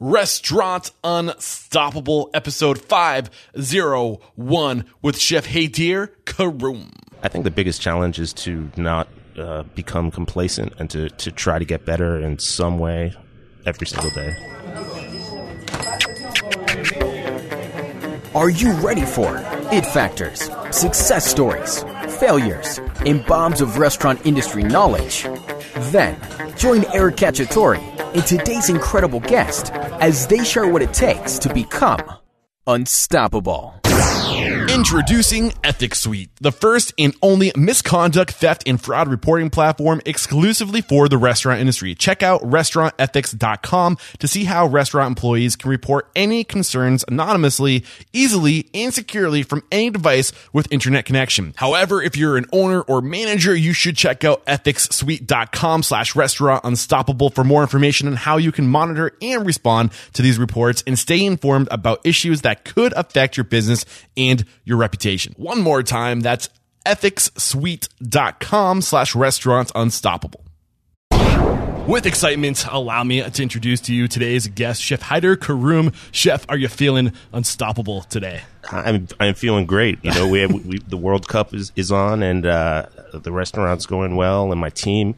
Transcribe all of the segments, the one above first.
Restaurant Unstoppable, episode 501 with Chef Haidar Karoum. I think the biggest challenge is to not uh, become complacent and to, to try to get better in some way every single day. Are you ready for it factors, success stories, failures, and bombs of restaurant industry knowledge? Then, join Eric Cacciatore and today's incredible guest as they share what it takes to become unstoppable. Introducing Ethics Suite, the first and only misconduct, theft, and fraud reporting platform exclusively for the restaurant industry. Check out restaurantethics.com to see how restaurant employees can report any concerns anonymously, easily, and securely from any device with internet connection. However, if you're an owner or manager, you should check out ethicssuite.com slash restaurant unstoppable for more information on how you can monitor and respond to these reports and stay informed about issues that could affect your business and your reputation. One more time, that's ethicssuite.com slash restaurants unstoppable. With excitement, allow me to introduce to you today's guest, Chef Haidar Karoum. Chef, are you feeling unstoppable today? I'm I'm feeling great. You know, we have we, the World Cup is, is on, and uh, the restaurant's going well, and my team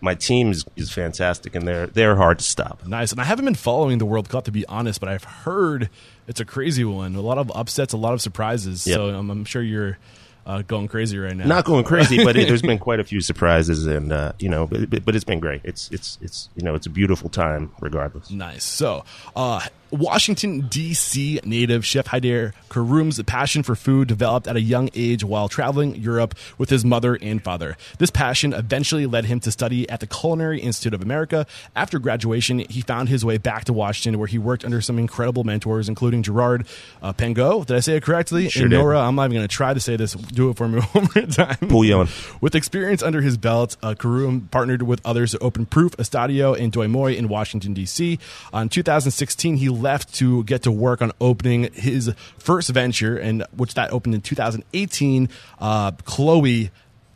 my team is, is fantastic, and they're they're hard to stop. Nice. And I haven't been following the World Cup to be honest, but I've heard it's a crazy one. A lot of upsets, a lot of surprises. Yep. So I'm, I'm sure you're uh, going crazy right now. Not going crazy, but it, there's been quite a few surprises, and uh, you know, but, but, but it's been great. It's it's it's you know, it's a beautiful time regardless. Nice. So, uh, Washington, D.C. native Chef Haidar Karoum's passion for food developed at a young age while traveling Europe with his mother and father. This passion eventually led him to study at the Culinary Institute of America. After graduation, he found his way back to Washington, where he worked under some incredible mentors, including Gerard uh, Pangaud. Did I say it correctly? Sure and did. Nora, I'm not even going to try to say this. Do it for me one more time. Pouillon. With experience under his belt, uh, Karoum partnered with others to open Proof Estadio in Doi Moi in Washington, D.C. In 2016, he left to get to work on opening his first venture, and which that opened in 2018, uh, Chloe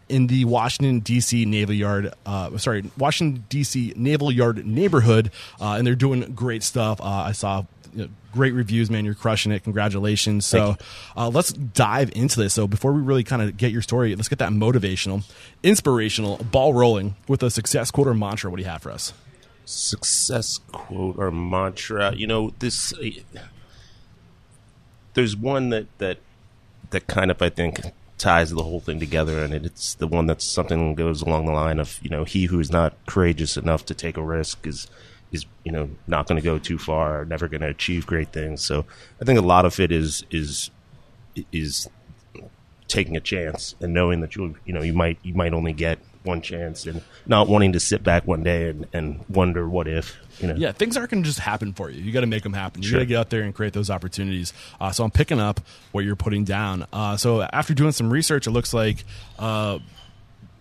in the Washington D.C. Naval Yard, uh, sorry, Washington D.C. Naval Yard neighborhood, uh, and they're doing great stuff. Uh, I saw you know, great reviews, man. You're crushing it. Congratulations. So uh, let's dive into this. So before we really kind of get your story, let's get that motivational, inspirational, ball rolling with a success quote or mantra. What do you have for us? Success quote or mantra. You know, this. There's one that that that kind of I think ties the whole thing together, and it's the one that's something goes along the line of you know he who is not courageous enough to take a risk is is you know not going to go too far, never going to achieve great things. So I think a lot of it is is is taking a chance and knowing that you you know you might you might only get one chance and not wanting to sit back one day and, and wonder what if you know Yeah, things aren't going to just happen for you. You got to make them happen. You Sure. got to get out there and create those opportunities. Uh, so I'm picking up what you're putting down. Uh, so after doing some research, it looks like uh,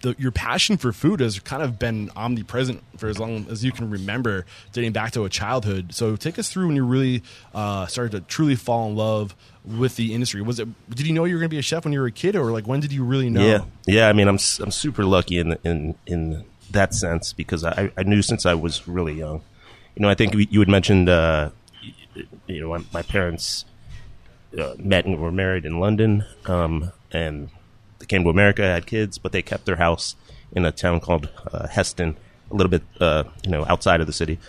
the, your passion for food has kind of been omnipresent for as long as you can remember, dating back to a childhood. So take us through when you really uh, started to truly fall in love with the industry. Was it? Did you know you were going to be a chef when you were a kid, or like when did you really know? Yeah, yeah. I mean, I'm I'm super lucky in in in that sense because I, I knew since I was really young. You know, I think you had mentioned, uh, you know, my, my parents uh, met and were married in London, um, and they came to America, had kids, but they kept their house in a town called uh, Heston, a little bit, uh, you know, outside of the city.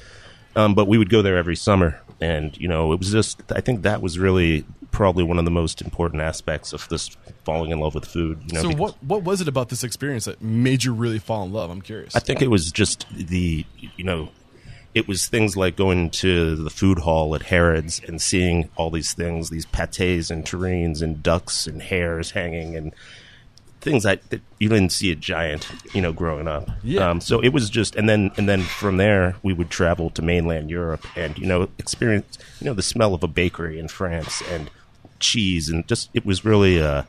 Um, but we would go there every summer, and you know, it was just. I think that was really probably one of the most important aspects of this falling in love with food. You know, So what what was it about this experience that made you really fall in love? I'm curious. I think it was just the you know, it was things like going to the food hall at Harrods and seeing all these things, these pates and terrines and ducks and hares hanging and things that, that you didn't see a giant, you know, growing up. Yeah. Um, so it was just, and then and then from there we would travel to mainland Europe and you know experience you know the smell of a bakery in France and cheese and just it was really uh,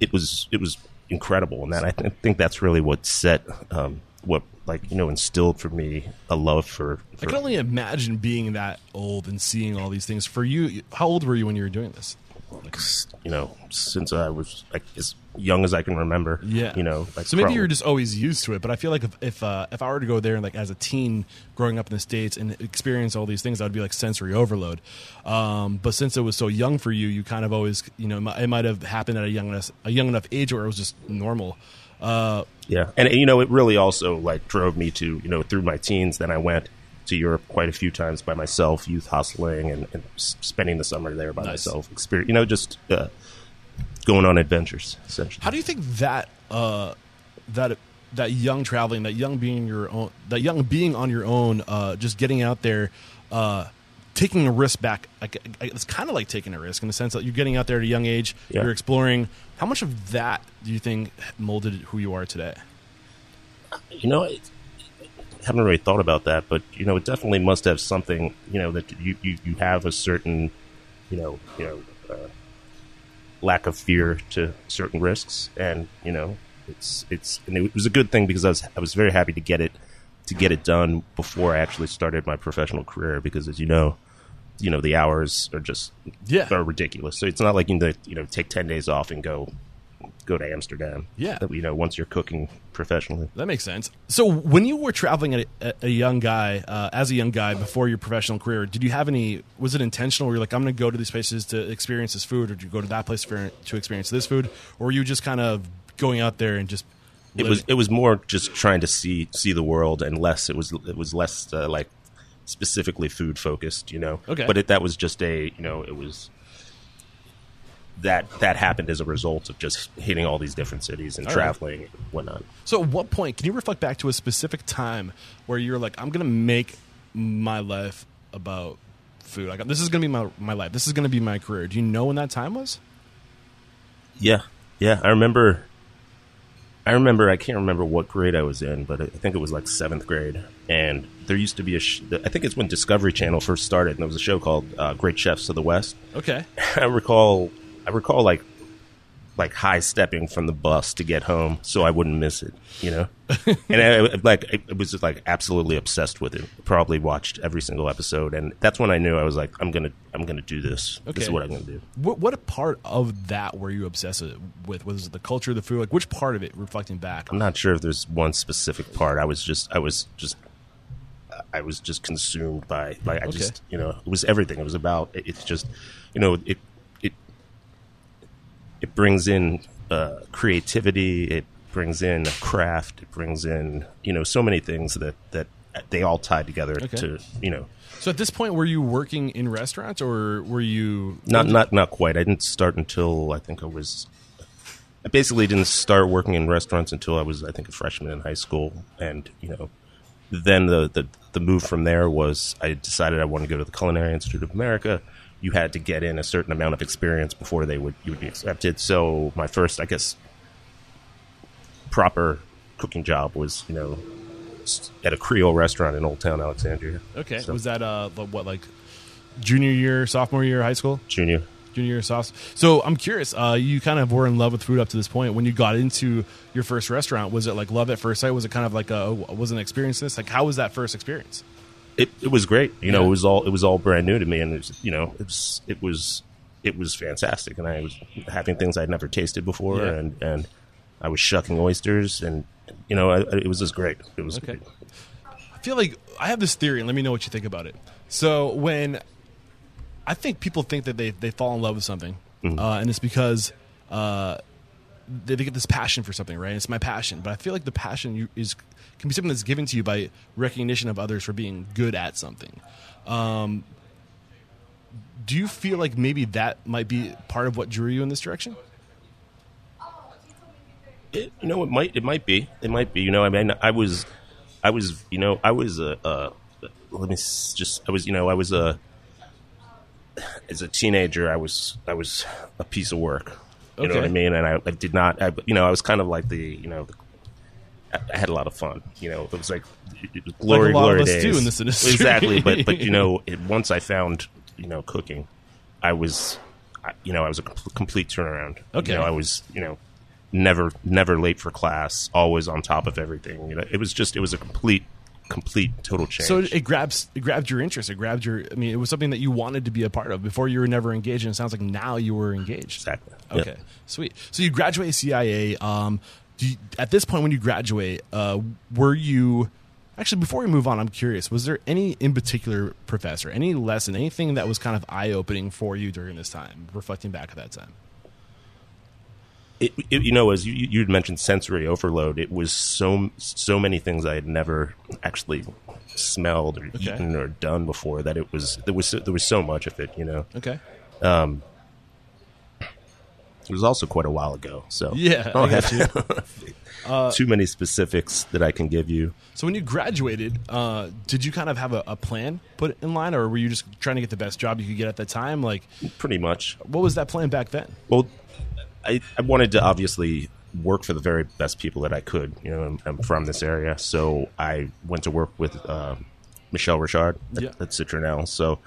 it was it was incredible, and that I th- think that's really what set um, what like you know instilled for me a love for. I can only imagine being that old and seeing all these things. For you, how old were you when you were doing this? like, you know, since I was like as young as I can remember. Yeah, you know. Like so maybe probably- you're just always used to it. But I feel like if if, uh, if I were to go there and like as a teen growing up in the states and experience all these things, that would be like sensory overload. Um, but since it was so young for you, you kind of always you know it might, have happened at a young enough a young enough age where it was just normal. Uh, Yeah, and you know, it really also like drove me to you know through my teens. Then I went to Europe quite a few times by myself, youth hustling, and, and spending the summer there by Nice. myself. Experience, you know, just uh, going on adventures. Essentially, How do you think that uh, that that young traveling, that young being your own, that young being on your own, uh, just getting out there, uh, taking a risk back? Like, it's kind of like taking a risk in the sense that you're getting out there at a young age, Yeah. you're exploring. How much of that do you think molded who you are today? you know, I haven't really thought about that, but you know, it definitely must have something. You know, that you you, you have a certain, you know, you know, lack of fear to certain risks, and you know, it's it's and it was a good thing because I was I was very happy to get it to get it done before I actually started my professional career because as you know. You know the hours are just Yeah. are ridiculous. So it's not like you can you know take ten days off and go go to Amsterdam. Yeah. That, you know once you're cooking professionally. That makes sense. So, when you were traveling at a, a young guy, uh, as a young guy before your professional career, did you have any? Was it intentional? Where you're like, I'm going to go to these places to experience this food, or did you go to that place for, to experience this food, or were you just kind of going out there and just? it was it was more just trying to see see the world and less it was it was less uh, like specifically food focused you know Okay. but it, that was just a you know it was that that happened as a result of just hitting all these different cities and All right. traveling and whatnot So, at what point can you reflect back to a specific time where you're like, I'm going to make my life about food? Like, this is going to be my my life. This is going to be my career. Do you know when that time was? yeah yeah i remember i remember i can't remember what grade i was in but i think it was like seventh grade and there used to be a sh- i think it's when discovery channel first started and there was a show called uh, great chefs of the west Okay. I recall, I recall like, like high stepping from the bus to get home so I wouldn't miss it, you know. and I, like, I was just like absolutely obsessed with it. Probably watched every single episode, and that's when I knew I was like, I'm gonna, I'm gonna do this. This is what I'm gonna do. What, what a part of that were you obsessed with? Was it the culture, of the food? Like, which part of it, reflecting back? I'm not sure if there's one specific part. I was just, I was just. I was just consumed by, like, I Okay. just, you know, it was everything. It was about, it's just, you know, it, it, brings in uh, creativity. It brings in craft. It brings in you know so many things that that they all tie together Okay. to you know So at this point, were you working in restaurants, or were you not not not quite. I didn't start until I think I was. I basically didn't start working in restaurants until I was I think a freshman in high school, and you know, then the the the move from there was I decided I wanted to go to the Culinary Institute of America. You had to get in a certain amount of experience before they would you would be accepted. So my first, I guess, proper cooking job was you know at a Creole restaurant in Old Town Alexandria. okay? So, Was that uh what like junior year, sophomore year, high school, junior? junior year, soft? So I'm curious. Uh, you kind of were in love with food up to this point. When you got into your first restaurant, was it like love at first sight? Was it kind of like a was an experience? This like how was that first experience? It, it was great. You know, it was all it was all brand new to me, and it was, you know, it was it was it was fantastic, and I was having things I'd never tasted before, Yeah. and and I was shucking oysters, and you know, I, it was just great. It was Okay. I feel like I have this theory, and let me know what you think about it. So when I think people think that they they fall in love with something, uh, and it's because uh, they, get this passion for something, right? It's my passion, but I feel like the passion you, is can be something that's given to you by recognition of others for being good at something. Um, do you feel like maybe that might be part of what drew you in this direction? It, you know, it might it might be it might be. You know, I mean, I was I was you know I was a uh, let me just I was you know I was a as a teenager I was I was a piece of work. You know what I mean? And I, I did not. I, you know, I was kind of like the you know. I, I had a lot of fun. You know, it was like it was glory, lot of glory days. do in this industry. Exactly, but but you know, it, once I found you know cooking, I was, you know, I was a complete turnaround. Okay. you know, I was you know never never late for class, always on top of everything. You know, it was just it was a complete complete total change. So it grabs it grabbed your interest. It grabbed your. I mean, it was something that you wanted to be a part of before. You were never engaged, and it sounds like now you were engaged. exactly. Okay, Yep. sweet. So you graduate CIA. Um, do you, at this point, when you graduate, uh, were you actually before we move on? I'm curious. Was there any in particular professor, any lesson, anything that was kind of eye opening for you during this time? Reflecting back at that time. It, it, you know, as you you had mentioned, sensory overload. It was so so many things I had never actually smelled or Okay. eaten or done before that it was there was there was so much of it. You know, Okay. it was also quite a while ago. So Yeah, I don't I got have too many specifics that I can give you. So when you graduated, uh, did you kind of have a, a plan put in line, or were you just trying to get the best job you could get at that time? Like, Pretty much. what was that plan back then? Well, I, I wanted to obviously work for the very best people that I could. You know, I'm, I'm from this area, so I went to work with um, Michel Richard at, Yeah. at Citronelle. So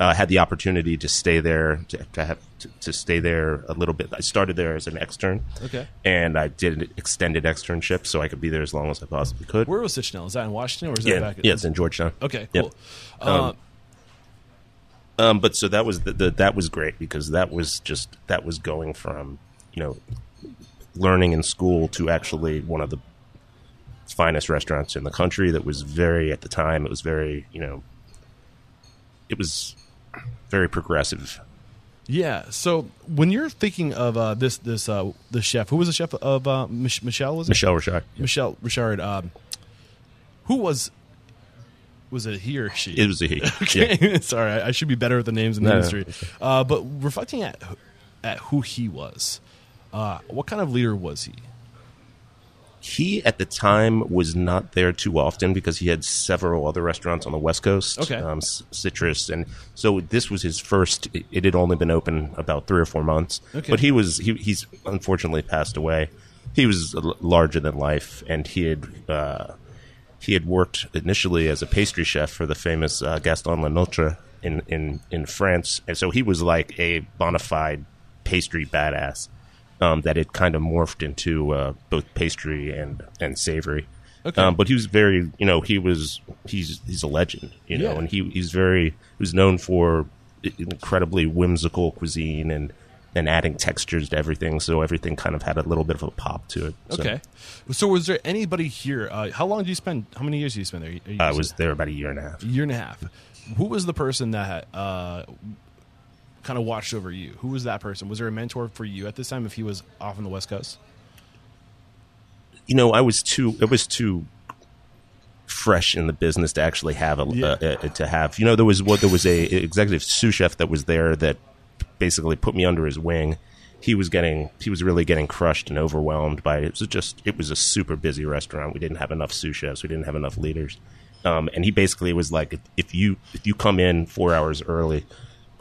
uh, I had the opportunity to stay there, to, to have to, to stay there a little bit. I started there as an extern, Okay. and I did an extended externship, so I could be there as long as I possibly could. Where was Citronelle? Is that in Washington, or is that yeah, back? yeah, it's in Georgetown. Okay, Yep. cool. Uh, Um, but so that was the, the, that was great because that was just that was going from you know learning in school to actually one of the finest restaurants in the country. That was very at the time. It was very you know it was very progressive. yeah. So when you're thinking of uh, this, this uh, the chef, who was the chef of uh, Mich- Michel? Was it Michel Richard. Michel Richard? Um, who was was it he or she? It was a he. Okay. Yeah. Sorry, I should be better with the names in the No, no. industry. Uh, but reflecting at at who he was, uh, what kind of leader was he? He at the time was not there too often because he had several other restaurants on the West Coast, Okay. um, Citrus, and so this was his first. It, had only been open about three or four months, Okay. but he was he, he's unfortunately passed away. He was larger than life, and he had uh, he had worked initially as a pastry chef for the famous uh, Gaston Lenotre in, in in France, and so he was like a bona fide pastry badass um, that it kind of morphed into uh, both pastry and and savory. Okay. Um, but he was very, you know, he was he's he's a legend, you know, Yeah. and he he's very he was known for incredibly whimsical cuisine and and adding textures to everything, so everything kind of had a little bit of a pop to it. So Okay. So was there anybody here? Uh, how long did you spend? How many years did you spend there? You- I was there about a year and a half. a year and a half. Who was the person that uh, kind of watched over you? Who was that person? Was there a mentor for you at this time if he was off on the West Coast? you know, I was too, It was too fresh in the business to actually have a, Yeah. uh, uh, to have, you know, there was what there was a executive sous chef that was there that basically put me under his wing. He was getting, he was really getting crushed and overwhelmed by it. was just, it was a super busy restaurant. We didn't have enough sous chefs. We didn't have enough leaders. Um, and he basically was like, if, if you, if you come in four hours early,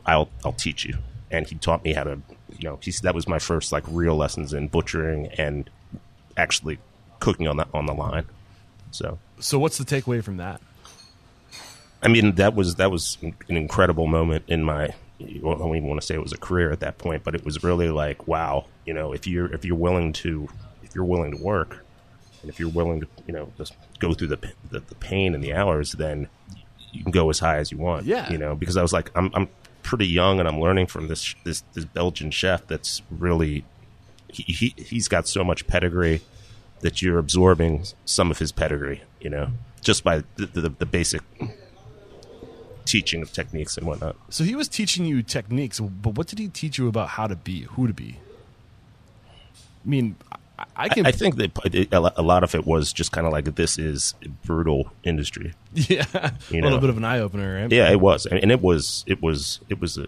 I'll, I'll teach you. And he taught me how to, you know, he's, that was my first like real lessons in butchering and actually cooking on the on the line. So So what's the takeaway from that? I mean that was that was an incredible moment in my. I don't even want to say it was a career at that point, but it was really like wow. You know, if you're if you're willing to if you're willing to work, and if you're willing to you know just go through the the, the pain and the hours, then you can go as high as you want. Yeah. you know, because I was like I'm I'm pretty young and I'm learning from this this this Belgian chef that's really he, he he's got so much pedigree that you're absorbing some of his pedigree, you know, just by the, the, the basic teaching of techniques and whatnot. So he was teaching you techniques, but what did he teach you about how to be, who to be? I mean, I, can. I, think that a lot of it was just kind of like this is a brutal industry. yeah, a little bit of an eye opener, right? Yeah, it was, and it was it was it was a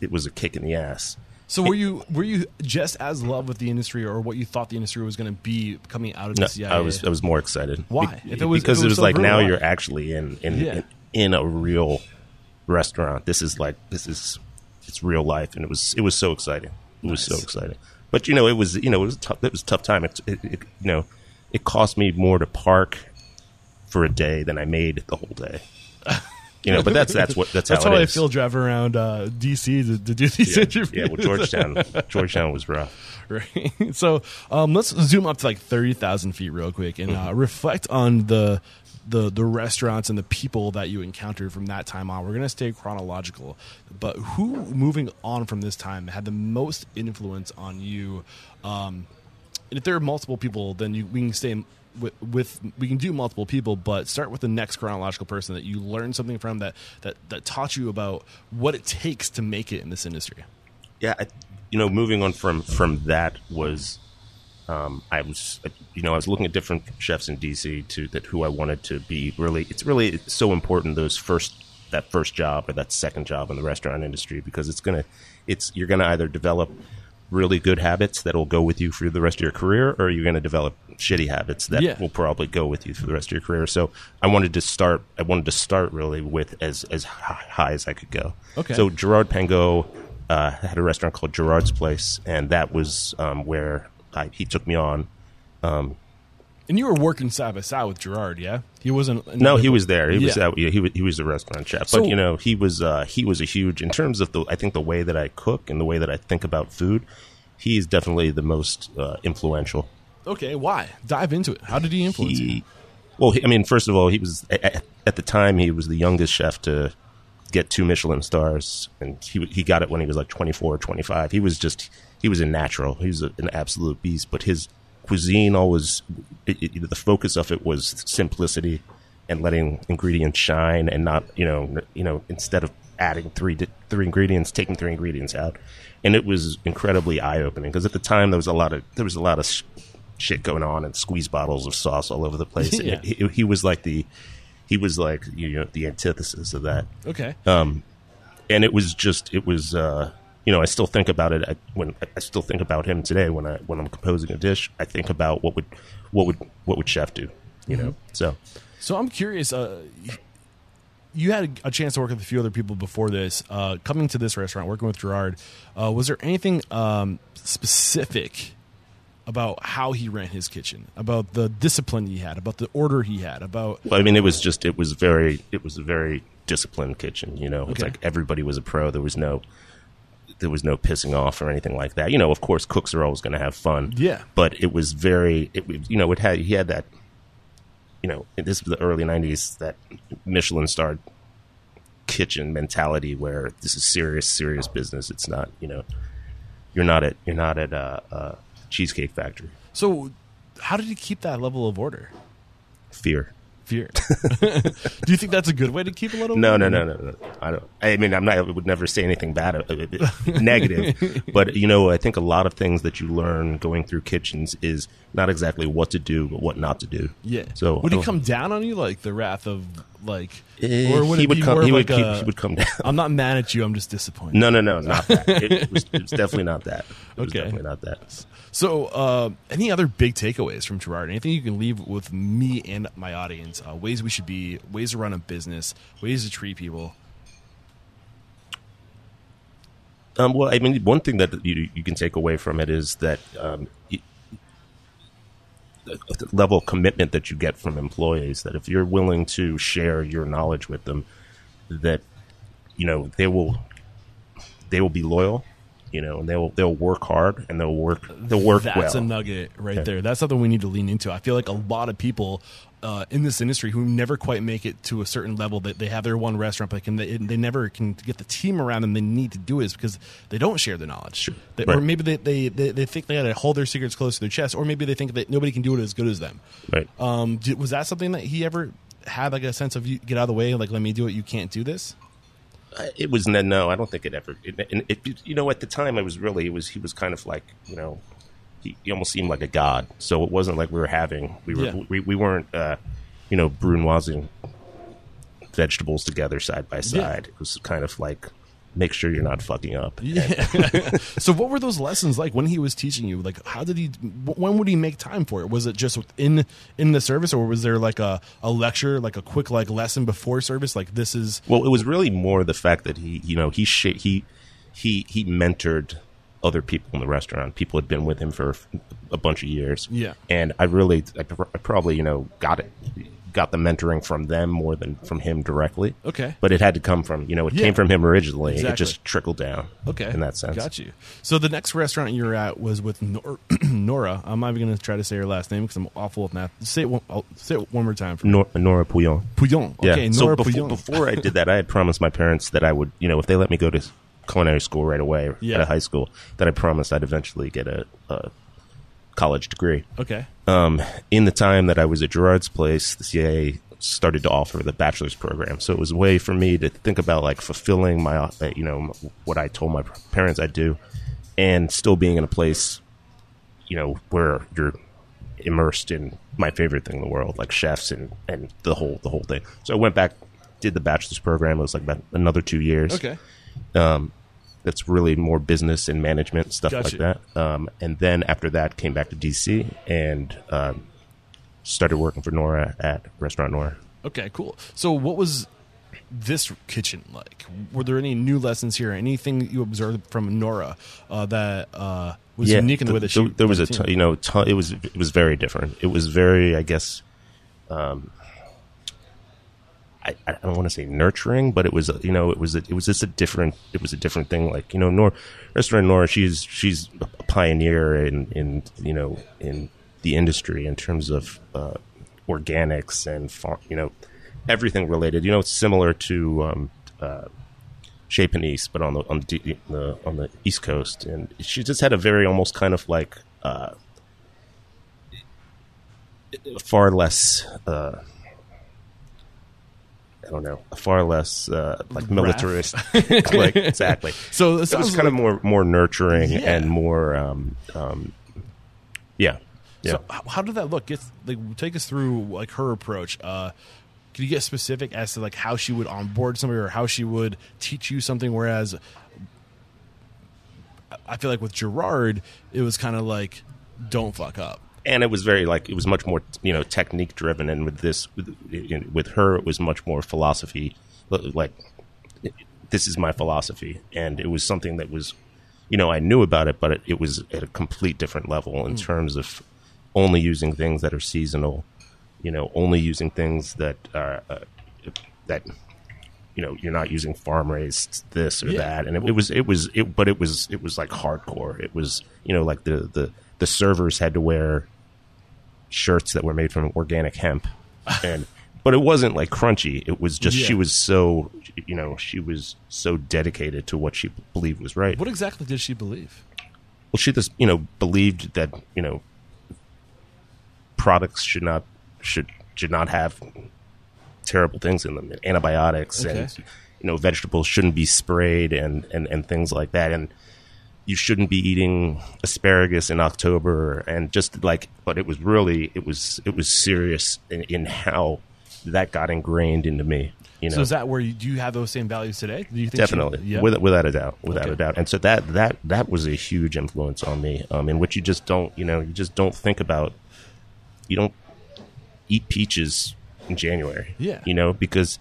it was a kick in the ass. So were you were you just as love with the industry, or what you thought the industry was going to be coming out of the No, CIA? I was I was more excited. Why? Be- it was- because it it was was so like now why? you're actually in in, Yeah. in in a real restaurant. This is like this is it's real life, and it was it was so exciting. It was so exciting. But you know, it was you know it was tough. It was a tough time. It, it, it you know it cost me more to park for a day than I made the whole day. you know, but that's that's what that's, That's how, how I feel driving around uh, DC to, to do these yeah. interviews. yeah, well, Georgetown, Georgetown was rough. right? So um, let's zoom up to like thirty thousand feet real quick and uh, reflect on the the the restaurants and the people that you encountered from that time on. We're gonna stay chronological, but who moving on from this time had the most influence on you? Um, and if there are multiple people, then you, we can stay with, with we can do multiple people, but start with the next chronological person that you learned something from that that that taught you about what it takes to make it in this industry. Yeah, I, you know, moving on from from that was, um, I was, you know, I was looking at different chefs in DC to that who I wanted to be really. It's really it's so important those first that first job or that second job in the restaurant industry because it's gonna, it's you're gonna either develop really good habits that will go with you for the rest of your career, or you're going to develop shitty habits that Yeah. will probably go with you for the rest of your career. So I wanted to start. I wanted to start really with as as high as I could go. Okay. So Gerard Pangaud uh, had a restaurant called Gerard's Place, and that was um, where I, he took me on. And you were working side by side with Gerard, yeah? He wasn't. No, he was there. He was Yeah. out. Yeah, he was he was the restaurant chef. So- but you know, he was uh, he was a huge in terms of the I think the way that I cook and the way that I think about food. He's definitely the most uh, influential. Okay, why? Dive into it. How did he influence you? He, well, he, I mean, first of all, he was at, at the time he was the youngest chef to get two Michelin stars, and he he got it when he was like 24 or 25. He was just he was a natural. He was a, an absolute beast. But his cuisine always it, it, the focus of it was simplicity and letting ingredients shine, and not you know you know instead of adding three three ingredients, taking three ingredients out, and it was incredibly eye opening because at the time there was a lot of there was a lot of sh- shit going on and squeeze bottles of sauce all over the place. And Yeah. he, he was like the he was like you know the antithesis of that Okay. and it was just it was uh you know i still think about it I, when i still think about him today when i when i'm composing a dish i think about what would what would what would chef do you know so So I'm curious. Uh, you had a chance to work with a few other people before this. Uh, coming to this restaurant, working with Gerard, uh, was there anything um, specific about how he ran his kitchen, about the discipline he had, about the order he had, about well, i mean it was just it was very it was a very disciplined kitchen you know it's Okay. like everybody was a pro there was no there was no pissing off or anything like that you know of course cooks are always going to have fun Yeah. but it was very it you know it had he had that you know this was the early 90s that michelin starred kitchen mentality where this is serious serious business it's not you know you're not at you're not at a, a cheesecake factory so. How did he keep that level of order? fear Fear. Do you think that's a good way to keep a little? no no no no no i don't i mean i'm not i would never say anything bad uh, uh, negative but you know i think a lot of things that you learn going through kitchens is not exactly what to do but what not to do Yeah. so would he come down on you like the wrath of like, Eh, or would he would come he like would, he- a, he would come down I'm not mad at you. I'm just disappointed. No, no, no, not that. It was, it was definitely not that. It was Okay. definitely not that. So, uh, any other big takeaways from Gerard? Anything you can leave with me and my audience? Uh, ways we should be, ways to run a business, ways to treat people. Um, well, I mean, one thing that you, you can take away from it is that um, the the level of commitment that you get from employees. That if you're willing to share your knowledge with them, that you know they will they will be loyal. You know, and they'll they'll work hard and they'll work they'll work That's well. a nugget right Yeah. there. That's something we need to lean into. I feel like a lot of people uh, in this industry who never quite make it to a certain level that they have their one restaurant, but can they, they never can get the team around them. They need to do it is because they don't share the knowledge, They- or maybe they, they, they, they think they got to hold their secrets close to their chest, or maybe they think that nobody can do it as good as them. right. Um, did, was that something that he ever had like a sense of you get out of the way, like let me do it, you can't do this? It was no, no. I don't think it ever. It, and it, you know, at the time, I was really. It was. He was kind of like you know, he, he almost seemed like a god. So it wasn't like we were having. We were. Yeah. We, we weren't. Uh, you know, brunoising vegetables together side by side. It was kind of like make sure you're not fucking up. Yeah. so what were those lessons like when he was teaching you? Like how did he when would he make time for it? Was it just in in the service or was there like a, a lecture, like a quick like lesson before service like this is Well, it was really more the fact that he, you know, he sh- he he he mentored other people in the restaurant. People had been with him for a bunch of years. Yeah. and I really, I, pr- I probably, you know, got it, got the mentoring from them more than from him directly. Okay. But it had to come from you know it Yeah. came from him originally. It just trickled down. Okay, In that sense. got you. So the next restaurant you were at was with Nor- Nora. I'm not even going to try to say her last name because I'm awful with math. Say it one, I'll say it one more time for me. Nor- Nora Pouillon. Pouillon. Yeah. Okay, so Nora before, Pouillon. before I did that, I had promised my parents that I would, you know, if they let me go to culinary school right away Yeah. at a high school, that I promised I'd eventually get a, a college degree. okay. Um, in the time that I was at Gerard's place, the CIA started to offer the bachelor's program. So it was a way for me to think about like fulfilling my, uh, you know, what I told my parents I'd do, and still being in a place, you know, where you're immersed in my favorite thing in the world, like chefs and and the whole the whole thing. So I went back, did the bachelor's program. It was like about another two years Okay. That's really more business and management stuff Gotcha. like that. Um, and then after that, came back to DC and um, started working for Nora at Restaurant Nora. Okay, cool. So, what was this kitchen like? Were there any new lessons here? Anything you observed from Nora uh, that uh, was unique in the way that she? there, there was a the team? you know ton, it was it was very different. It was very I guess. Um, I, I don't want to say nurturing, but it was you know it was a, it was just a different it was a different thing. Like you know, Nora, restaurant Nora, she's she's a pioneer in in you know in the industry in terms of uh, organics and you know everything related. You know, it's similar to um, uh, Chez Panisse, but on the on the, the on the East Coast, and she just had a very almost kind of like uh, far less. Uh, I don't know, far less uh, like militarist, like exactly. So it was kind of more more nurturing Yeah. and more, um, um, yeah, yeah. So, how, how did that look? Get like take us through like her approach. Uh, can you get specific as to like how she would onboard somebody or how she would teach you something? Whereas I feel like with Gerard, it was kind of like don't fuck up. And it was very like it was much more you know technique driven and with this with, in- with her it was much more philosophy like this is my philosophy. And it was something that was you know i knew about it but it, it was at a complete different level in terms of only using things that are seasonal you know only using things that are uh, that you know you're not using farm raised this or Yeah. that. And it, it was it was it but it was it was like hardcore. It was you know like the the the servers had to wear shirts that were made from organic hemp. And but it wasn't like crunchy. It was just she was so you know she was so dedicated to what she believed was right. What exactly did she believe? well she just you know believed that you know products should not should should not have terrible things in them antibiotics Okay. and you know vegetables shouldn't be sprayed and, and and things like that. And you shouldn't be eating asparagus in October and just like but it was really it was it was serious in, in how that got ingrained into me you know So is that where you do you have those same values today? Do you think definitely yeah. with, without a doubt without Okay. a doubt and so that that that was a huge influence on me um in which you just don't you know you just don't think about you don't eat peaches in january Yeah. you know because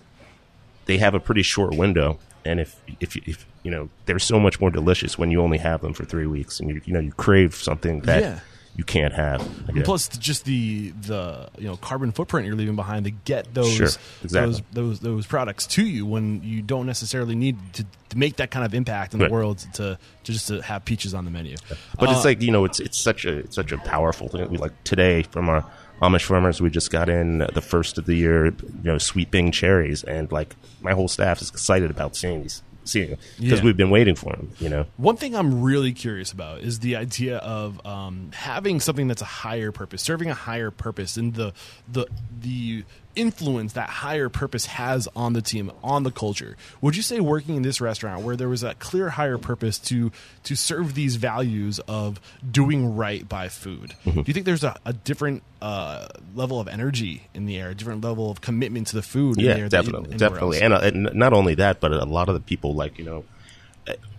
they have a pretty short window and if if if you know they're so much more delicious when you only have them for three weeks and you you know you crave something that Yeah. you can't have Plus, just the the you know carbon footprint you're leaving behind to get those Sure, exactly. those those those products to you when you don't necessarily need to, to make that kind of impact in Right. the world to, to just to have peaches on the menu. But Uh, it's like you know, it's it's such a it's such a powerful thing. We like today from our Amish farmers, we just got in the first of the year, you know, sweet Bing cherries, and like my whole staff is excited about seeing these, seeing them because Yeah. we've been waiting for them. You know, One thing I'm really curious about is the idea of um, having something that's a higher purpose, serving a higher purpose, and the the the influence that higher purpose has on the team, on the culture. Would you say working in this restaurant where there was a clear higher purpose to to serve these values of doing right by food? Mm-hmm. Do you think there's a, a different uh, level of energy in the air, a different level of commitment to the food? in the yeah, definitely, definitely, else? and, uh, and not only that, but a lot of the people, like you know,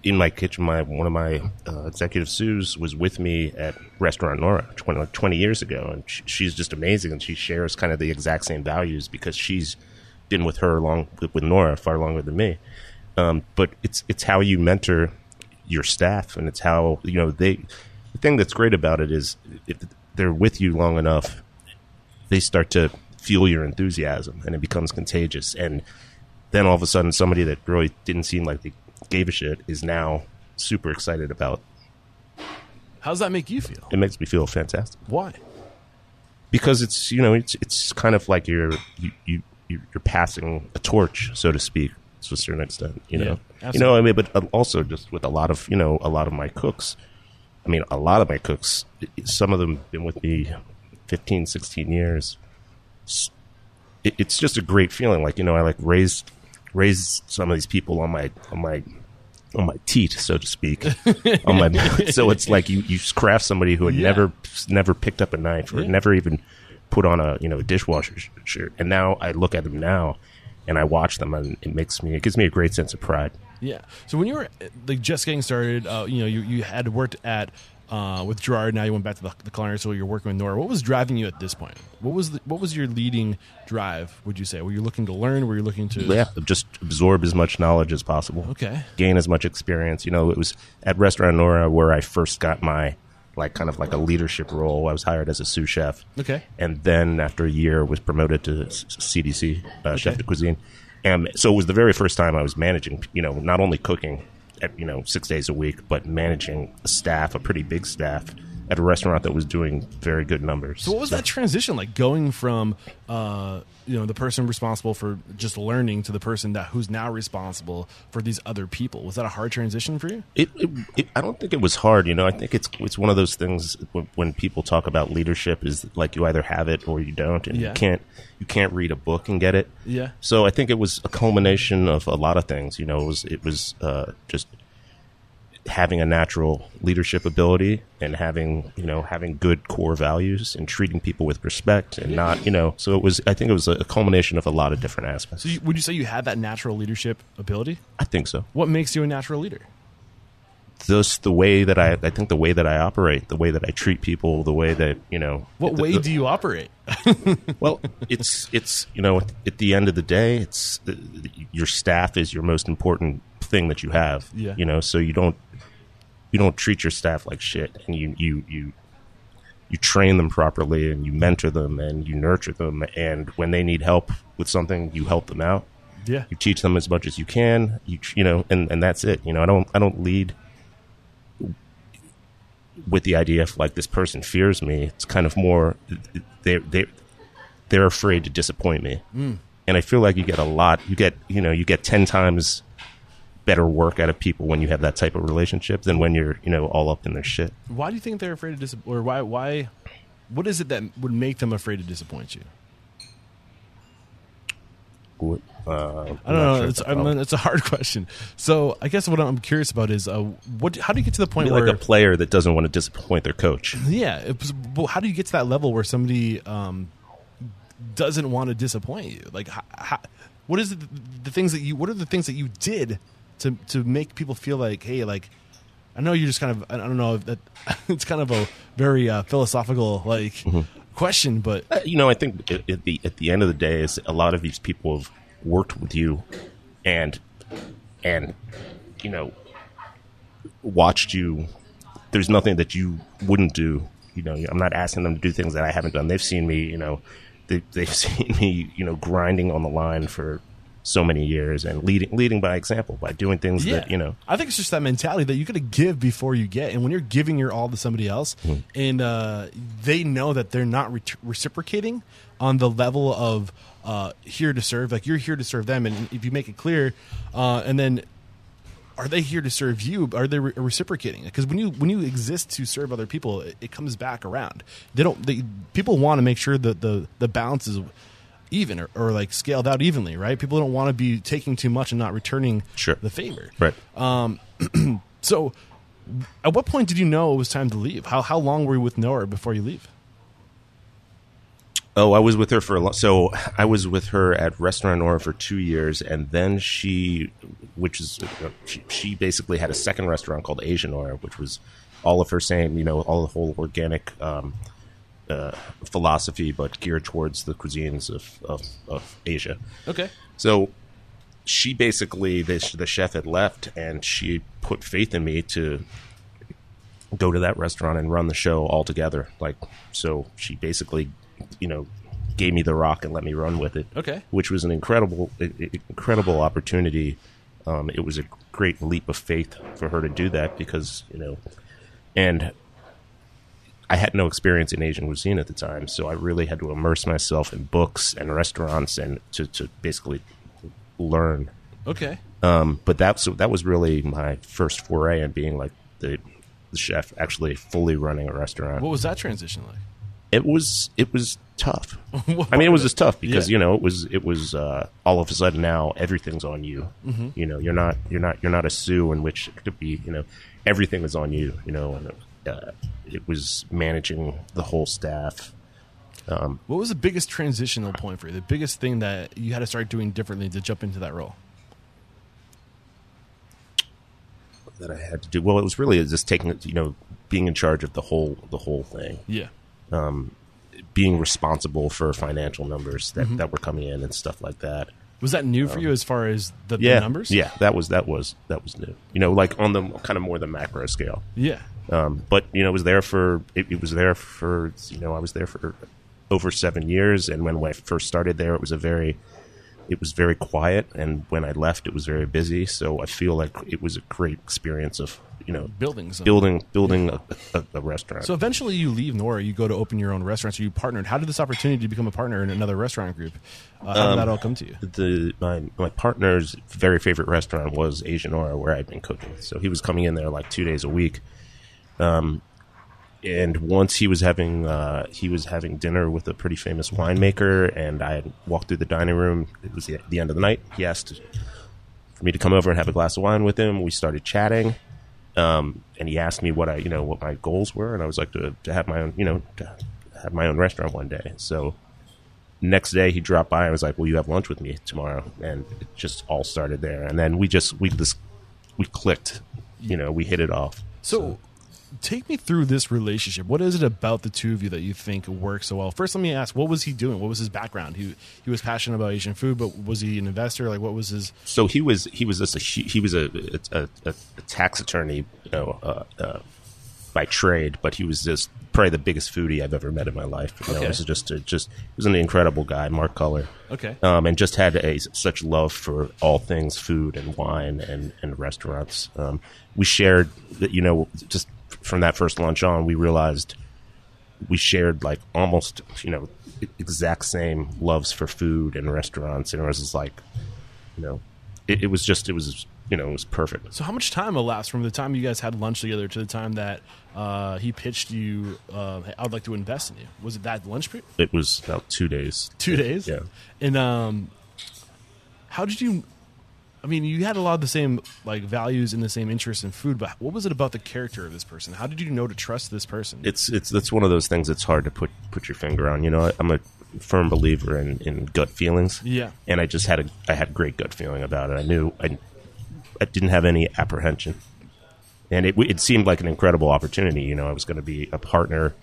in my kitchen, my one of my uh, executive Sue's was with me at Restaurant Nora 20, like 20 years ago, and sh- she's just amazing, and she shares kind of the exact same values because she's been with her along with, with Nora far longer than me. Um, but it's it's how you mentor your staff, and it's how you know they. The thing that's great about it is if they're with you long enough, they start to feel your enthusiasm, and it becomes contagious. And then all of a sudden, somebody that really didn't seem like they gave a shit is now super excited about. How does that make you feel? It makes me feel fantastic Why? because it's you know it's it's kind of like you're you, you you're passing a torch, so to speak, to a certain extent. You know, Yeah, you know. I mean, but uh, also just with a lot of you know a lot of my cooks. I mean, a lot of my cooks. Some of them have been with me 15, 16 years. S- It, it's just a great feeling. Like you know, I like raised raised some of these people on my on my on my teat, so to speak. on my so it's like you you craft somebody who had Yeah. never never picked up a knife or Yeah. never even put on a you know a dishwasher shirt, and now I look at them now, and I watch them, and it makes me it gives me a great sense of pride. Yeah. So when you were like just getting started, uh, you know, you, you had worked at uh, with Gerard. Now you went back to the, the culinary school. You're working with Nora. What was driving you at this point? What was the, what was your leading drive? Would you say? Were you looking to learn? Were you looking to? Yeah, just absorb as much knowledge as possible. Okay. gain as much experience. You know, it was at Restaurant Nora where I first got my like kind of like a leadership role. I was hired as a sous chef. Okay. And then after a year was promoted to CDC, uh, chef de cuisine. And so it was the very first time I was managing, you know, not only cooking you know, 6 days a week, but managing a staff, a pretty big staff at a restaurant that was doing very good numbers. So what was that transition like? Going from uh, you know the person responsible for just learning to the person that who's now responsible for these other people. Was that a hard transition for you? It, it, it, I don't think it was hard. You know, I think it's it's one of those things when, when people talk about leadership is like you either have it or you don't, and Yeah. you can't you can't read a book and get it. Yeah. So I think it was a culmination of a lot of things. You know, it was it was uh, just having a natural leadership ability and having you know having good core values and treating people with respect and not you know. So it was. I think it was a culmination of a lot of different aspects. So you, would you say you had that natural leadership ability? I think so. What makes you a natural leader? just the way that I, I think the way that I operate, the way that I treat people, the way that you know. What the- way the- do you operate? Well, it's it's you know at the end of the day, it's the, your staff is your most important thing that you have. Yeah. You know, so you don't you don't treat your staff like shit, and you you you you train them properly, and you mentor them, and you nurture them, and when they need help with something, you help them out. Yeah. You teach them as much as you can. You you know, and and that's it. You know, I don't I don't lead with the idea of like this person fears me. It's kind of more they they they're afraid to disappoint me, Mm. and I feel like you get a lot. You get you know you get ten times better work out of people when you have that type of relationship than when you're you know all up in their shit. Why do you think they're afraid to disappoint? Or why? Why? What is it that would make them afraid to disappoint you? What, uh, I don't know. It's, I mean, it's a hard question. So I guess what I'm curious about is uh, what? How do you get to the point where? like a player that doesn't want to disappoint their coach. yeah. Was, how do you get to that level where somebody um, doesn't want to disappoint you? Like, how, how, what is it, the things that you? What are the things that you did to to make people feel like, hey, like. I know you're just kind of. I don't know that. It's kind of a very uh, philosophical like Mm-hmm. question, but Uh, you know, I think at, at the at the end of the day, is a lot of these people have worked with you, and and you know, watched you. There's nothing that you wouldn't do. You know, I'm not asking them to do things that I haven't done. They've seen me. You know, they, they've seen me. You know, grinding on the line for so many years and leading leading by example by doing things that you know. I think it's just that mentality that you got to give before you get, and when you're giving your all to somebody else, Hmm. and uh, they know that they're not re- reciprocating on the level of uh, here to serve, like you're here to serve them, and if you make it clear, uh, and then are they here to serve you? Are they re- reciprocating? Because when you when you exist to serve other people, it, it comes back around. They don't. They, people want to make sure that the the balance is even or, or like scaled out evenly, right? People don't want to be taking too much and not returning Sure. the favor. Right. So, at what point did you know it was time to leave? How how long were you with Nora before you leave? Oh, I was with her for a long. So I was with her at Restaurant Nora for two years, and then she, which is, she, she basically had a second restaurant called Asian Nora, which was all of her same, you know, all the whole organic um, uh, philosophy, but geared towards the cuisines of, of, of Asia. Okay. So she basically, the, the chef had left, and she put faith in me to go to that restaurant and run the show altogether. Like, so she basically, you know, gave me the rock and let me run with it. Okay. which was an incredible, incredible opportunity. Um, it was a great leap of faith for her to do that because you know, and I had no experience in Asian cuisine at the time, so I really had to immerse myself in books and restaurants and to, to basically learn. Okay. Um, but that so that was really my first foray in being like the, the chef, actually fully running a restaurant. What was that transition like? it was it was tough. I mean, it was just tough because Yeah. you know it was it was uh, all of a sudden now everything's on you. Mm-hmm. You know, you're not you're not you're not a sous in which it could be you know everything is on you. You know, and uh, it was managing the whole staff. What was the biggest transitional point for you? The biggest thing that you had to start doing differently to jump into that role? that I had to do. Well, it was really just taking it, you know, being in charge of the whole the whole thing, Yeah. being responsible for financial numbers that, Mm-hmm. that were coming in and stuff like that. Was that new for you as far as the, the numbers? Yeah, that was that was that was new. You know, like on the kind of more the macro scale. Yeah. Um, but you know, it was there for it, it was there for you know I was there for over seven years, and when I first started there, it was a very it was very quiet, and when I left, it was very busy. So I feel like it was a great experience of you know Building something. building building a, a, a restaurant. So eventually you leave Nora, you go to open your own restaurant. So you partnered. How did this opportunity to become a partner in another restaurant group? Uh, how did that all come to you? the my my partner's very favorite restaurant was Asia Nora, where I'd been cooking. So he was coming in there like two days a week. Um, and once he was having uh, he was having dinner with a pretty famous winemaker, and I had walked through the dining room. It was the, the end of the night. He asked for me to come over and have a glass of wine with him. We started chatting, um, and he asked me what I you know what my goals were, and I was like to, to have my own you know to have my own restaurant one day. So next day he dropped by and was like, "Will you have lunch with me tomorrow?" And it just all started there. And then we just we just we clicked. You know, we hit it off. So, take me through this relationship. What is it about the two of you that you think works so well? First, let me ask: What was he doing? What was his background? He he was passionate about Asian food, but was he an investor? Like, what was his? So he was he was just a he was a a, a, a tax attorney, you know, uh, uh, by trade, but he was just probably the biggest foodie I've ever met in my life. You know, Okay. it was just a, just he was an incredible guy, Mark Kuller. Okay. um, and just had a such love for all things food and wine and, and restaurants. Um, we shared that, you know, just from that first lunch on, we realized we shared like almost, you know, exact same loves for food and restaurants. And it was just like, you know, it, it was just, it was, you know, it was perfect. So, how much time elapsed from the time you guys had lunch together to the time that uh, he pitched you? Uh, I would like to invest in you. Was it that lunch period? It was about two days. Two days. Yeah. And um, how did you? I mean, you had a lot of the same like values and the same interests in food, but what was it about the character of this person? How did you know to trust this person? it's it's that's one of those things that's hard to put put your finger on. You know, I'm a firm believer in, in gut feelings. Yeah. and I just had a I had great gut feeling about it. I knew I I didn't have any apprehension, and it it seemed like an incredible opportunity. You know, I was going to be a partner.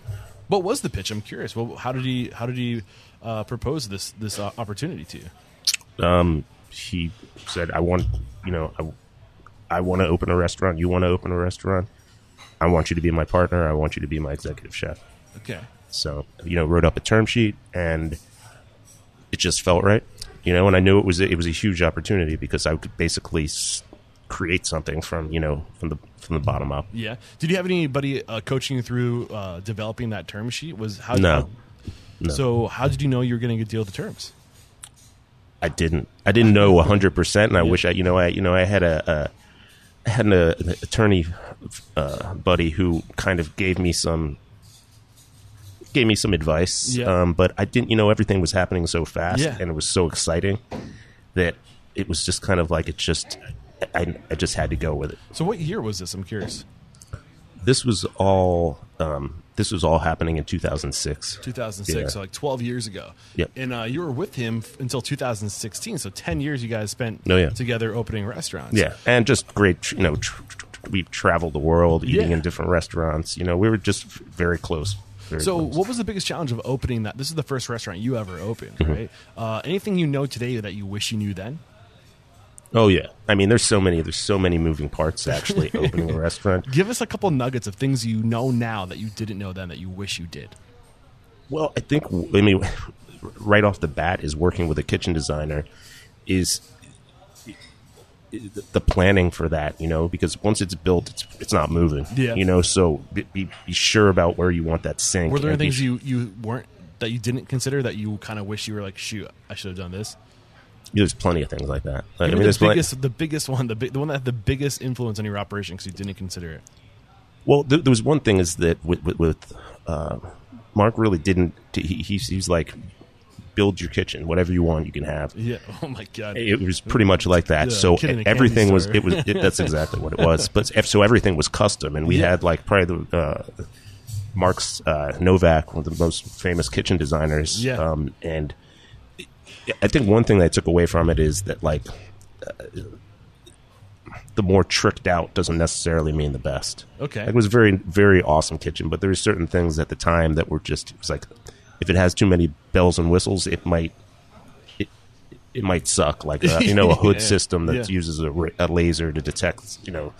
what was the pitch? I'm curious. Well, how did he? How did he uh, propose this this uh, opportunity to you? He said, "I want you know I I want to open a restaurant. You want to open a restaurant. I want you to be my partner. I want you to be my executive chef." Okay. So, you know, wrote up a term sheet and it just felt right. You know, and I knew it was it was a huge opportunity because I could basically s- create something from, you know, from the from the bottom up. Yeah. Did you have anybody uh, coaching you through uh, developing that term sheet? Was how? No. how- No. So how did you know you were getting a deal to terms? I didn't I didn't know 100% and I wish I you know I you know I had a, a I had an, uh, an attorney uh, buddy who kind of gave me some gave me some advice Yeah. um, but I didn't you know everything was happening so fast Yeah. and it was so exciting that it was just kind of like it just I, I just had to go with it So what year was this? I'm curious. this was all um, this was all happening in 2006 2006, Yeah. so like 12 years ago. Yep. And uh, you were with him f- until 2016, so 10 years you guys spent Oh, yeah. together opening restaurants. Yeah, and just great. You know, tr- tr- we've traveled the world, eating Yeah. in different restaurants. You know, we were just very close. Very So, close. what was the biggest challenge of opening that? This is the first restaurant you ever opened, Mm-hmm. right? Uh, anything you know today that you wish you knew then? Oh yeah, I mean, there's so many. There's so many moving parts actually opening a restaurant. Give us a couple nuggets of things you know now that you didn't know then that you wish you did. Well, I think I mean right off the bat is working with a kitchen designer is the planning for that, you know, because once it's built, it's it's not moving. Yeah. You know, so be, be, be sure about where you want that sink. Were there and any be things you, you weren't that you didn't consider that you kind of wish you were like, shoot, I should have done this? There's plenty of things like that. Like, I mean, the biggest, the biggest one, the big, the one that had the biggest influence on your operation because you didn't consider it. Well, th- there was one thing is that with with, with uh, Mark really didn't. He, he's he's like, build your kitchen, whatever you want, you can have. Yeah. Oh my god. It was pretty much like that. Yeah, so kid in a everything was store. it was it, that's exactly what it was. But if, so everything was custom, and we Yeah. had like probably the uh, Mark's uh, Novak, one of the most famous kitchen designers. Yeah. Um, and I think one thing that I took away from it is that like uh, the more tricked out doesn't necessarily mean the best. Okay. It was a very very awesome kitchen, but there were certain things at the time that were just it was like if it has too many bells and whistles, it might it it might suck. Like a, you know a hood Yeah. system that Yeah. uses a, a laser to detect you know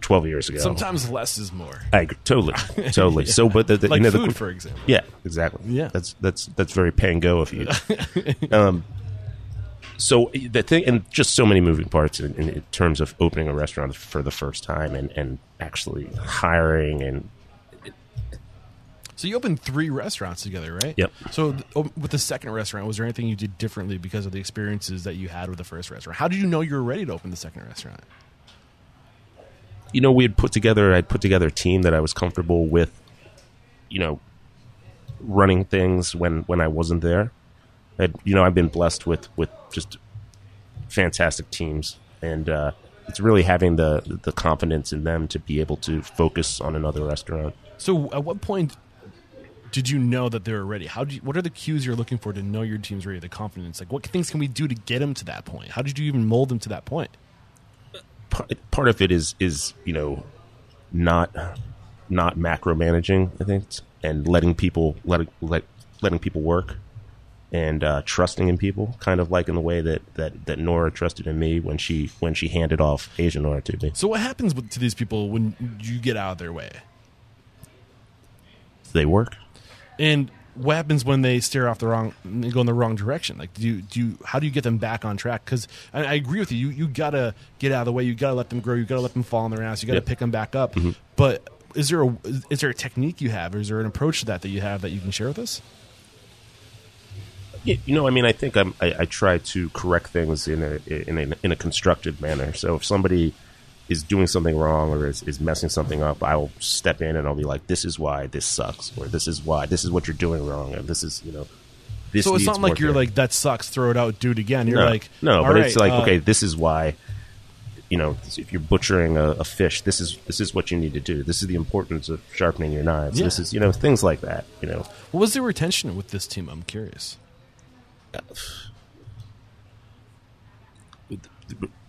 twelve years ago. Sometimes less is more. I agree. totally totally. So, but the, the, Like you know, food, the, for example. yeah, exactly. Yeah. that's that's that's very Pangaud of you. um, so the thing, and just so many moving parts in, in, terms of opening a restaurant for the first time and and actually hiring and So you opened three restaurants together, right? Yep. So th- with the second restaurant, was there anything you did differently because of the experiences that you had with the first restaurant? How did you know you were ready to open the second restaurant? You know, we had put together, I'd put together a team that I was comfortable with, you know, running things when, when I wasn't there. I'd, you know, I've been blessed with, with just fantastic teams and, uh, it's really having the, the confidence in them to be able to focus on another restaurant. So at what point did you know that they were ready? How do you, what are the cues you're looking for to know your team's ready? The confidence, like what things can we do to get them to that point? How did you even mold them to that point? Part, of it is is you know not not macro managing I think and letting people letting let, letting people work and uh, trusting in people kind of like in the way that, that that Nora trusted in me when she when she handed off Asia Nora to me So what happens with, to these people when you get out of their way? they work And what happens when they steer off the wrong, they go in the wrong direction? Like, do you, do you, how do you get them back on track? Because I, I agree with you. You you gotta get out of the way. You gotta let them grow. You gotta let them fall on their ass. You gotta Yep. pick them back up. Mm-hmm. But is there a is there a technique you have, or is there an approach to that that you have that you can share with us? You know, I mean, I think I'm, I, I try to correct things in a in a in a constructive manner. So if somebody is doing something wrong or is, is messing something up, I'll step in and I'll be like, "This is why this sucks," or "This is why this is what you're doing wrong," and this is you know. This So it's not like you're here." like that sucks. Throw it out. Do it again. You're no, like no, "All but right, it's like uh, okay, this is why. You know, if you're butchering a, a fish, this is this is what you need to do. This is the importance of sharpening your knives. Yeah. This is you know things like that. You know, What was the retention with this team? I'm curious.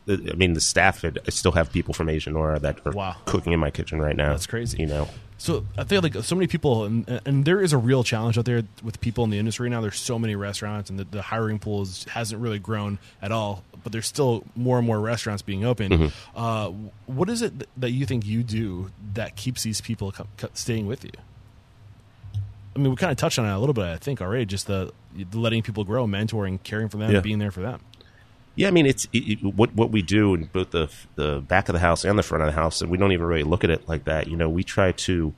I mean, the staff. I still have people from Asia Nora that are Wow. cooking in my kitchen right now. That's crazy. You know, So I feel like so many people, and, and there is a real challenge out there with people in the industry now. There's so many restaurants, and the, the hiring pool is, hasn't really grown at all. But there's still more and more restaurants being opened. Mm-hmm. Uh, what is it that you think you do that keeps these people co- co- staying with you? I mean, we kind of touched on it a little bit, I think, already. Just the, the letting people grow, mentoring, caring for them, Yeah. being there for them. Yeah, I mean, it's it, it, what what we do in both the the back of the house and the front of the house, and we don't even really look at it like that. You know, we try to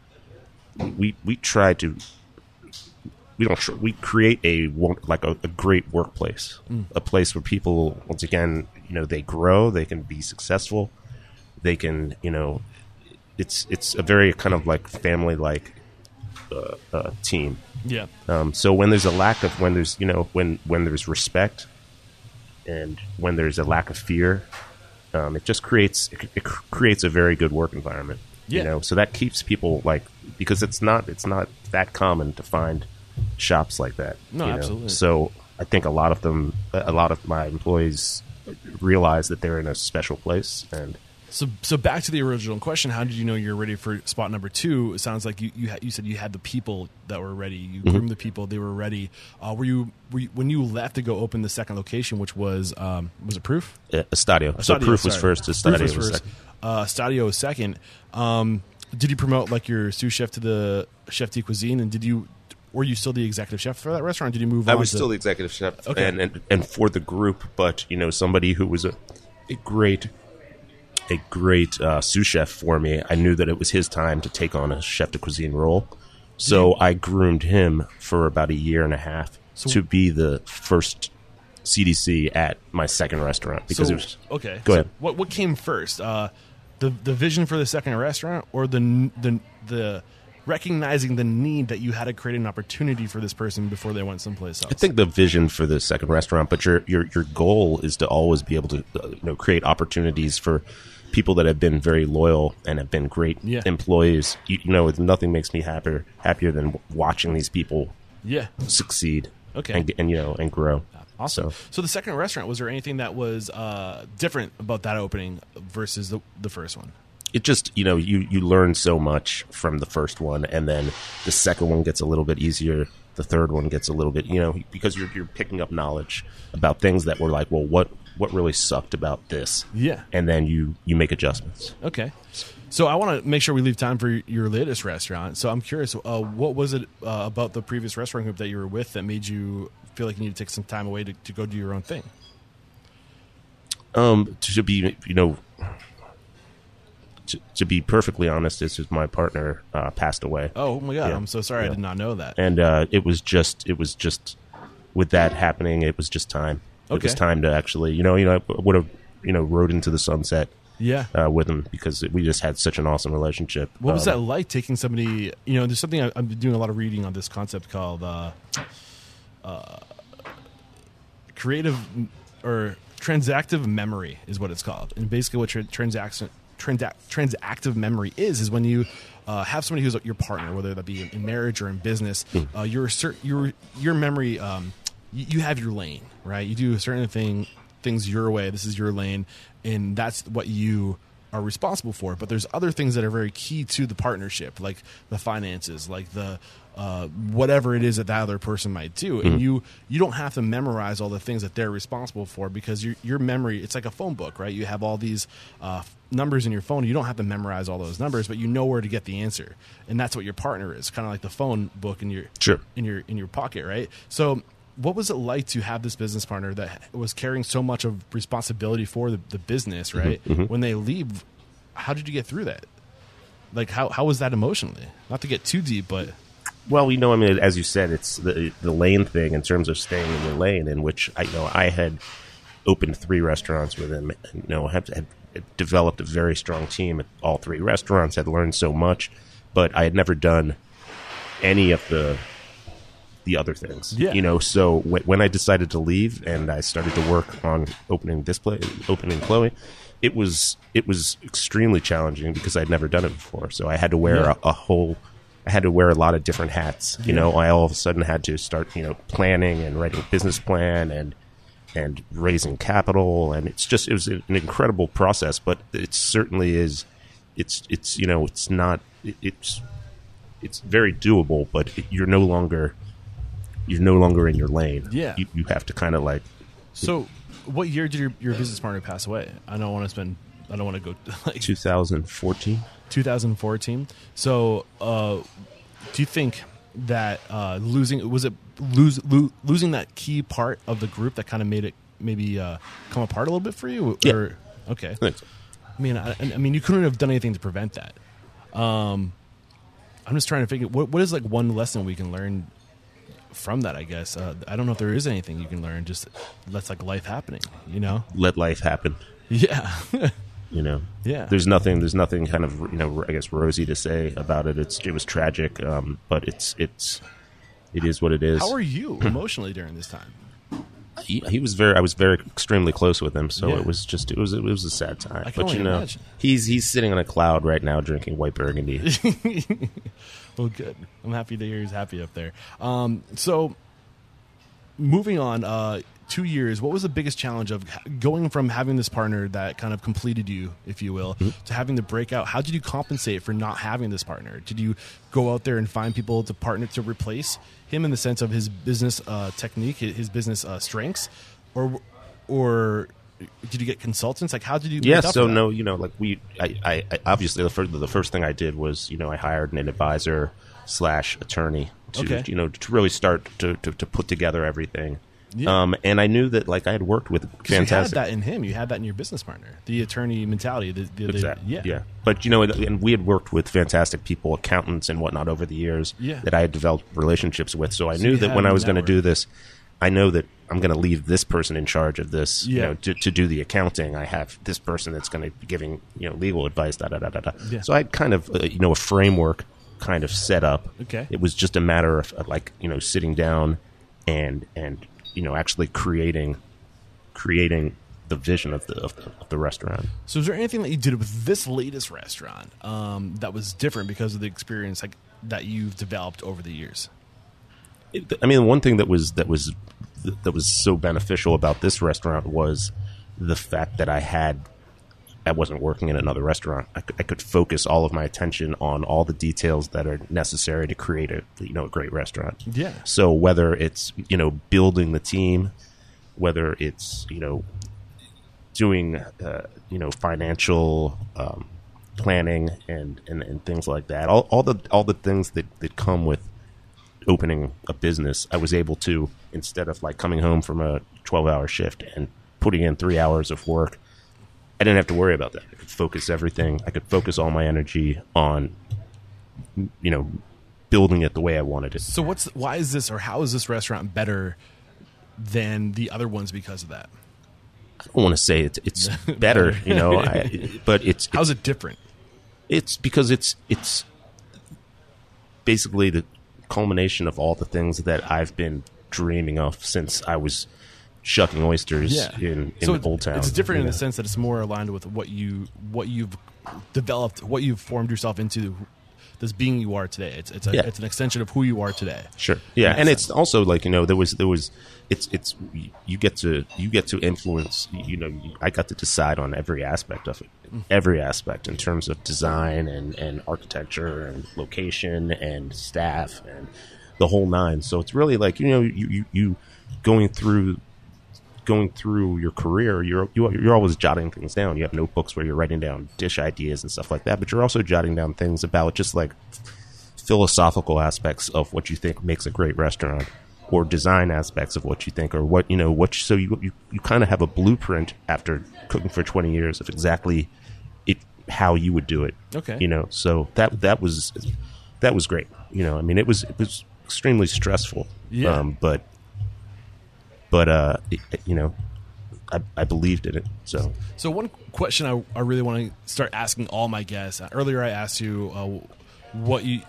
we we try to we don't tr- we create a like a, a great workplace, a place where people once again, you know, they grow, they can be successful, they can, you know, it's it's a very kind of like family like uh, uh, team. Yeah. Um, so when there's a lack of when there's you know when when there's respect and when there's a lack of fear, um, it just creates it, it creates a very good work environment. Yeah. You know, so that keeps people like because it's not it's not that common to find shops like that. No, you know? absolutely. So I think a lot of them, a lot of my employees realize that they're in a special place and. So, so back to the original question: How did you know you're ready for spot number two? It sounds like you you, ha- you said you had the people that were ready. You Mm-hmm. groomed the people; they were ready. Uh, were you were you, when you left to go open the second location, which was um, was it Proof? Uh, Estadio. So Estadio, proof was sorry. first. Proof Estadio was was first. second. Uh, Stadio was second. Um, did you promote like your sous chef to the chef de cuisine, and did you were you still the executive chef for that restaurant? Did you move? I was to- still the executive chef, Okay. and, and and for the group, but you know, somebody who was a, a great, a great uh, sous chef for me. I knew that it was his time to take on a chef de cuisine role, so I groomed him for about a year and a half to be the first CDC at my second restaurant because so, it was okay. Go so ahead. What what came first? Uh, the the vision for the second restaurant, or the the the recognizing the need that you had to create an opportunity for this person before they went someplace else. I think the vision for the second restaurant, but your your your goal is to always be able to uh, you know create opportunities for people that have been very loyal and have been great Yeah. employees. You, you know, nothing makes me happier happier than watching these people yeah. succeed. Okay. and, and you know and grow. Awesome. So So, the second restaurant was there anything that was uh, different about that opening versus the the first one? it just you know you you learn so much from the first one, and then the second one gets a little bit easier. The third one gets a little bit you know because you're you're picking up knowledge about things that were like well what what really sucked about this Yeah. and then you you make adjustments. Okay. So I want to make sure we leave time for your latest restaurant. So I'm curious, uh, what was it uh, about the previous restaurant group that you were with that made you feel like you need to take some time away to, to go do your own thing? Um, to be you know. To, to be perfectly honest, this is my partner uh, passed away. Oh my god, Yeah. I'm so sorry I did not know that. and uh, it was just it was just with that happening it was just time it was time to actually you know you know I would have you know rode into the sunset Yeah. uh, with him because we just had such an awesome relationship What was Um, that like taking somebody? You know, there's something I, I'm doing a lot of reading on this concept called uh, uh, creative or transactive memory is what it's called. And basically, what tra- transaction transac- transactive memory is is when you uh, have somebody who's your partner, whether that be in marriage or in business. Uh, your your your memory, um, you, you have your lane, right? You do a certain thing things your way. This is your lane, and that's what you are responsible for. But there's other things that are very key to the partnership, like the finances, like the uh, whatever it is that that other person might do, and you you don't have to memorize all the things that they're responsible for because your your memory it's like a phone book, right? You have all these uh, numbers in your phone. You don't have to memorize all those numbers, but you know where to get the answer, and that's what your partner is, kind of like the phone book in your Sure. in your in your pocket, right? So. What was it like to have this business partner that was carrying so much of responsibility for the, the business, mm-hmm. right? Mm-hmm. When they leave, how did you get through that? Like, how, how was that emotionally? Not to get too deep, but well you know I mean as you said it's the the lane thing in terms of staying in your lane in which I you know I had opened three restaurants with him and, you know have had developed a very strong team at all three restaurants had learned so much but I had never done any of the the other things. Yeah. You know, so w- when I decided to leave and I started to work on opening this place, opening Chloe, it was it was extremely challenging because I'd never done it before. So I had to wear Yeah. a, a whole. I had to wear a lot of different hats. You know, I all of a sudden had to start, you know, planning and writing a business plan and and raising capital, and it's just it was an incredible process. But it certainly is. It's it's you know it's not it, it's it's very doable, but you're no longer you're no longer in your lane. Yeah. you, you have to kind of like so what year did your, your business partner pass away? I don't want to spend, I don't want to go like 2014. 2014. So, uh, do you think that uh, losing was it lose lo- losing that key part of the group that kind of made it maybe uh, come apart a little bit for you? Yeah. Or, okay. Thanks. I mean, I, I mean, you couldn't have done anything to prevent that. Um, I'm just trying to figure what what is like one lesson we can learn from that. I guess uh, I don't know if there is anything you can learn. Just that's like life happening, you know? Let life happen. Yeah, You know. Yeah. There's nothing. There's nothing kind of you know I guess rosy to say about it. It's it was tragic, um, but it's it's it is what it is. how are you emotionally during this time? he, he was very I was very extremely close with him, so Yeah. it was just it was it was a sad time. But you know, imagine. he's he's sitting on a cloud right now drinking white burgundy. Well, good. I'm happy to hear he's happy up there. Um, so, moving on, uh, two years. What was the biggest challenge of going from having this partner that kind of completed you, if you will, to having the breakout? How did you compensate for not having this partner? Did you go out there and find people to partner to replace him in the sense of his business uh, technique, his business uh, strengths, or or did you get consultants? Like, how did you? yeah, so no, you know, like we, I, I, I obviously the first the first thing I did was you know I hired an advisor slash attorney to Okay. you know to really start to, to, to put together everything. Yeah. Um, and I knew that like I had worked with 'Cause You had fantastic that in him. You had that in your business partner, the attorney mentality. The, the, the- Exactly. yeah. yeah. But you know, and we had worked with fantastic people, accountants and whatnot over the years Yeah. that I had developed relationships with. So I So knew that when I was going to do this, I know that I'm going to leave this person in charge of this. You know, to, to do the accounting, I have this person that's going to be giving you know legal advice. Da da da da da. Yeah. So I had kind of uh, you know a framework kind of set up. Okay. It was just a matter of, uh, like you know sitting down and and you know actually creating creating the vision of the of the, of the restaurant. So, is there anything that you did with this latest restaurant um, that was different because of the experience like that you've developed over the years? It- I mean, one thing that was that was that was so beneficial about this restaurant was the fact that I had I wasn't working in another restaurant. I could, I could focus all of my attention on all the details that are necessary to create a you know a great restaurant. Yeah. So whether it's you know building the team, whether it's you know doing uh, you know financial um, planning and, and and things like that, all, all the all the things that that come with opening a business, I was able to instead of like coming home from a twelve hour shift and putting in three hours of work, I didn't have to worry about that. I could focus everything. I could focus all my energy on, you know, building it the way I wanted it. So, what's why is this or how is this restaurant better than the other ones because of that? I don't want to say it's it's better, you know, I, but it's How's it different? It's because it's it's basically the culmination of all the things that I've been dreaming of since I was shucking oysters in, in so it- Old Town. It's different in the sense that it's more aligned with what you what you've developed, what you've formed yourself into. This being you are today, it's it's a, Yeah. it's an extension of who you are today. Sure. Yeah, and sense. it's also like you know there was there was it's it's you get to you get to influence you know I got to decide on every aspect of it, every aspect in terms of design and and architecture and location and staff and the whole nine. So it's really like you know you you, you going through going through your career, you're you, you're always jotting things down. You have notebooks where you're writing down dish ideas and stuff like that, but you're also jotting down things about just like philosophical aspects of what you think makes a great restaurant or design aspects of what you think or what you know what so you you, you kind of have a blueprint after cooking for 20 years of exactly how you would do it Okay. you know so that that was that was great you know i mean it was it was extremely stressful Yeah. um, but but uh it, you know I, I believed in it so So one question I, I really want to start asking all my guests. Earlier, I asked you uh, what you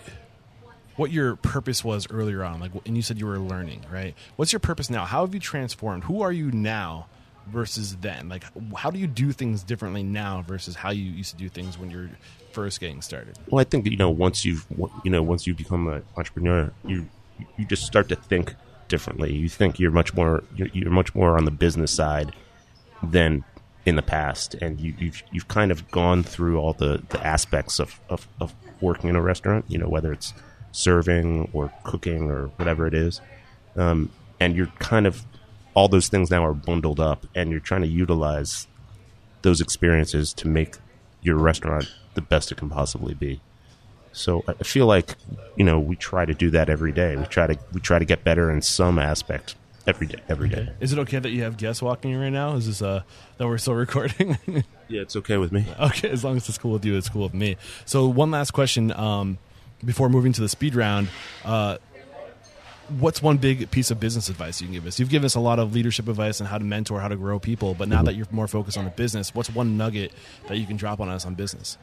what your purpose was earlier on, like, and you said you were learning, right? What's your purpose now? How have you transformed? Who are you now versus then? Like, how do you do things differently now versus how you used to do things when you're first getting started? Well, I think that, you know once you've you know once you become an entrepreneur, you you just start to think differently. You think you're much more you're, you're much more on the business side than in the past, and you, you've you've kind of gone through all the, the aspects of, of, of working in a restaurant. You know whether it's serving or cooking or whatever it is, um, and you're kind of all those things now are bundled up, and you're trying to utilize those experiences to make your restaurant the best it can possibly be. So I feel like you know we try to do that every day. We try to we try to get better in some aspect every day. Every day. Is it okay that you have guests walking in right now? Is this uh that we're still recording? Yeah, it's okay with me. Okay, as long as it's cool with you, it's cool with me. So, one last question um, before moving to the speed round. Uh, what's one big piece of business advice you can give us? You've given us a lot of leadership advice on how to mentor, how to grow people, but now that you're more focused on the business, what's one nugget that you can drop on us on business?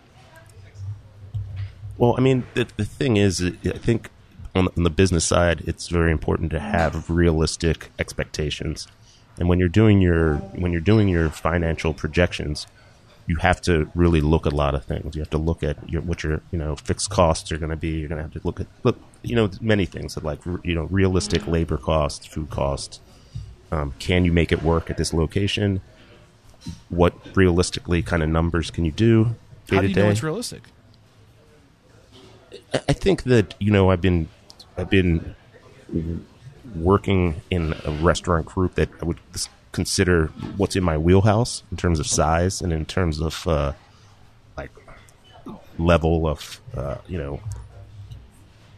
Well, I mean, the, the thing is, I think on the, on the business side, it's very important to have realistic expectations. And when you're doing your when you're doing your financial projections, you have to really look at a lot of things. You have to look at your, what your you know fixed costs are going to be. You're going to have to look at look you know many things that like you know realistic labor costs, food costs. Um, can you make it work at this location? What realistically kind of numbers can you do day How to do you know day? it's realistic? I I think that you know I've been I've been working in a restaurant group that I would consider what's in my wheelhouse in terms of size and in terms of uh, like level of uh, you know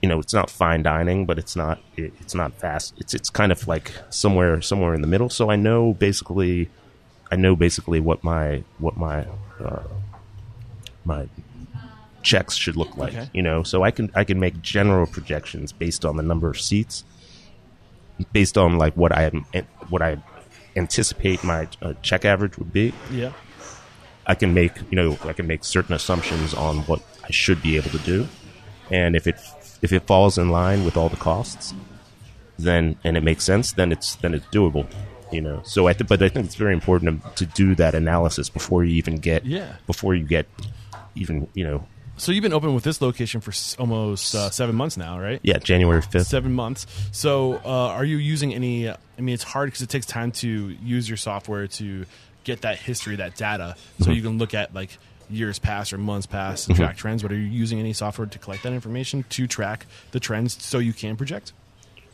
you know, it's not fine dining, but it's not it, it's not fast. It's it's kind of like somewhere somewhere in the middle. So I know basically, I know basically what my what my uh, my checks should look like. Okay. You know, so I can I can make general projections based on the number of seats, based on like what I what I anticipate my uh, check average would be. Yeah. I can make you know I can make certain assumptions on what I should be able to do, and if it if it falls in line with all the costs, then and it makes sense, then it's then it's doable. You know, so I th- but I think it's very important to, to do that analysis before you even get Yeah. before you get even you know So you've been open with this location for s- almost uh, seven months now, right? yeah January fifth. Seven months. So, uh, are you using any? I mean, it's hard because it takes time to use your software to get that history, that data, so you can look at like years past or months past and track trends. But are you using any software to collect that information to track the trends so you can project?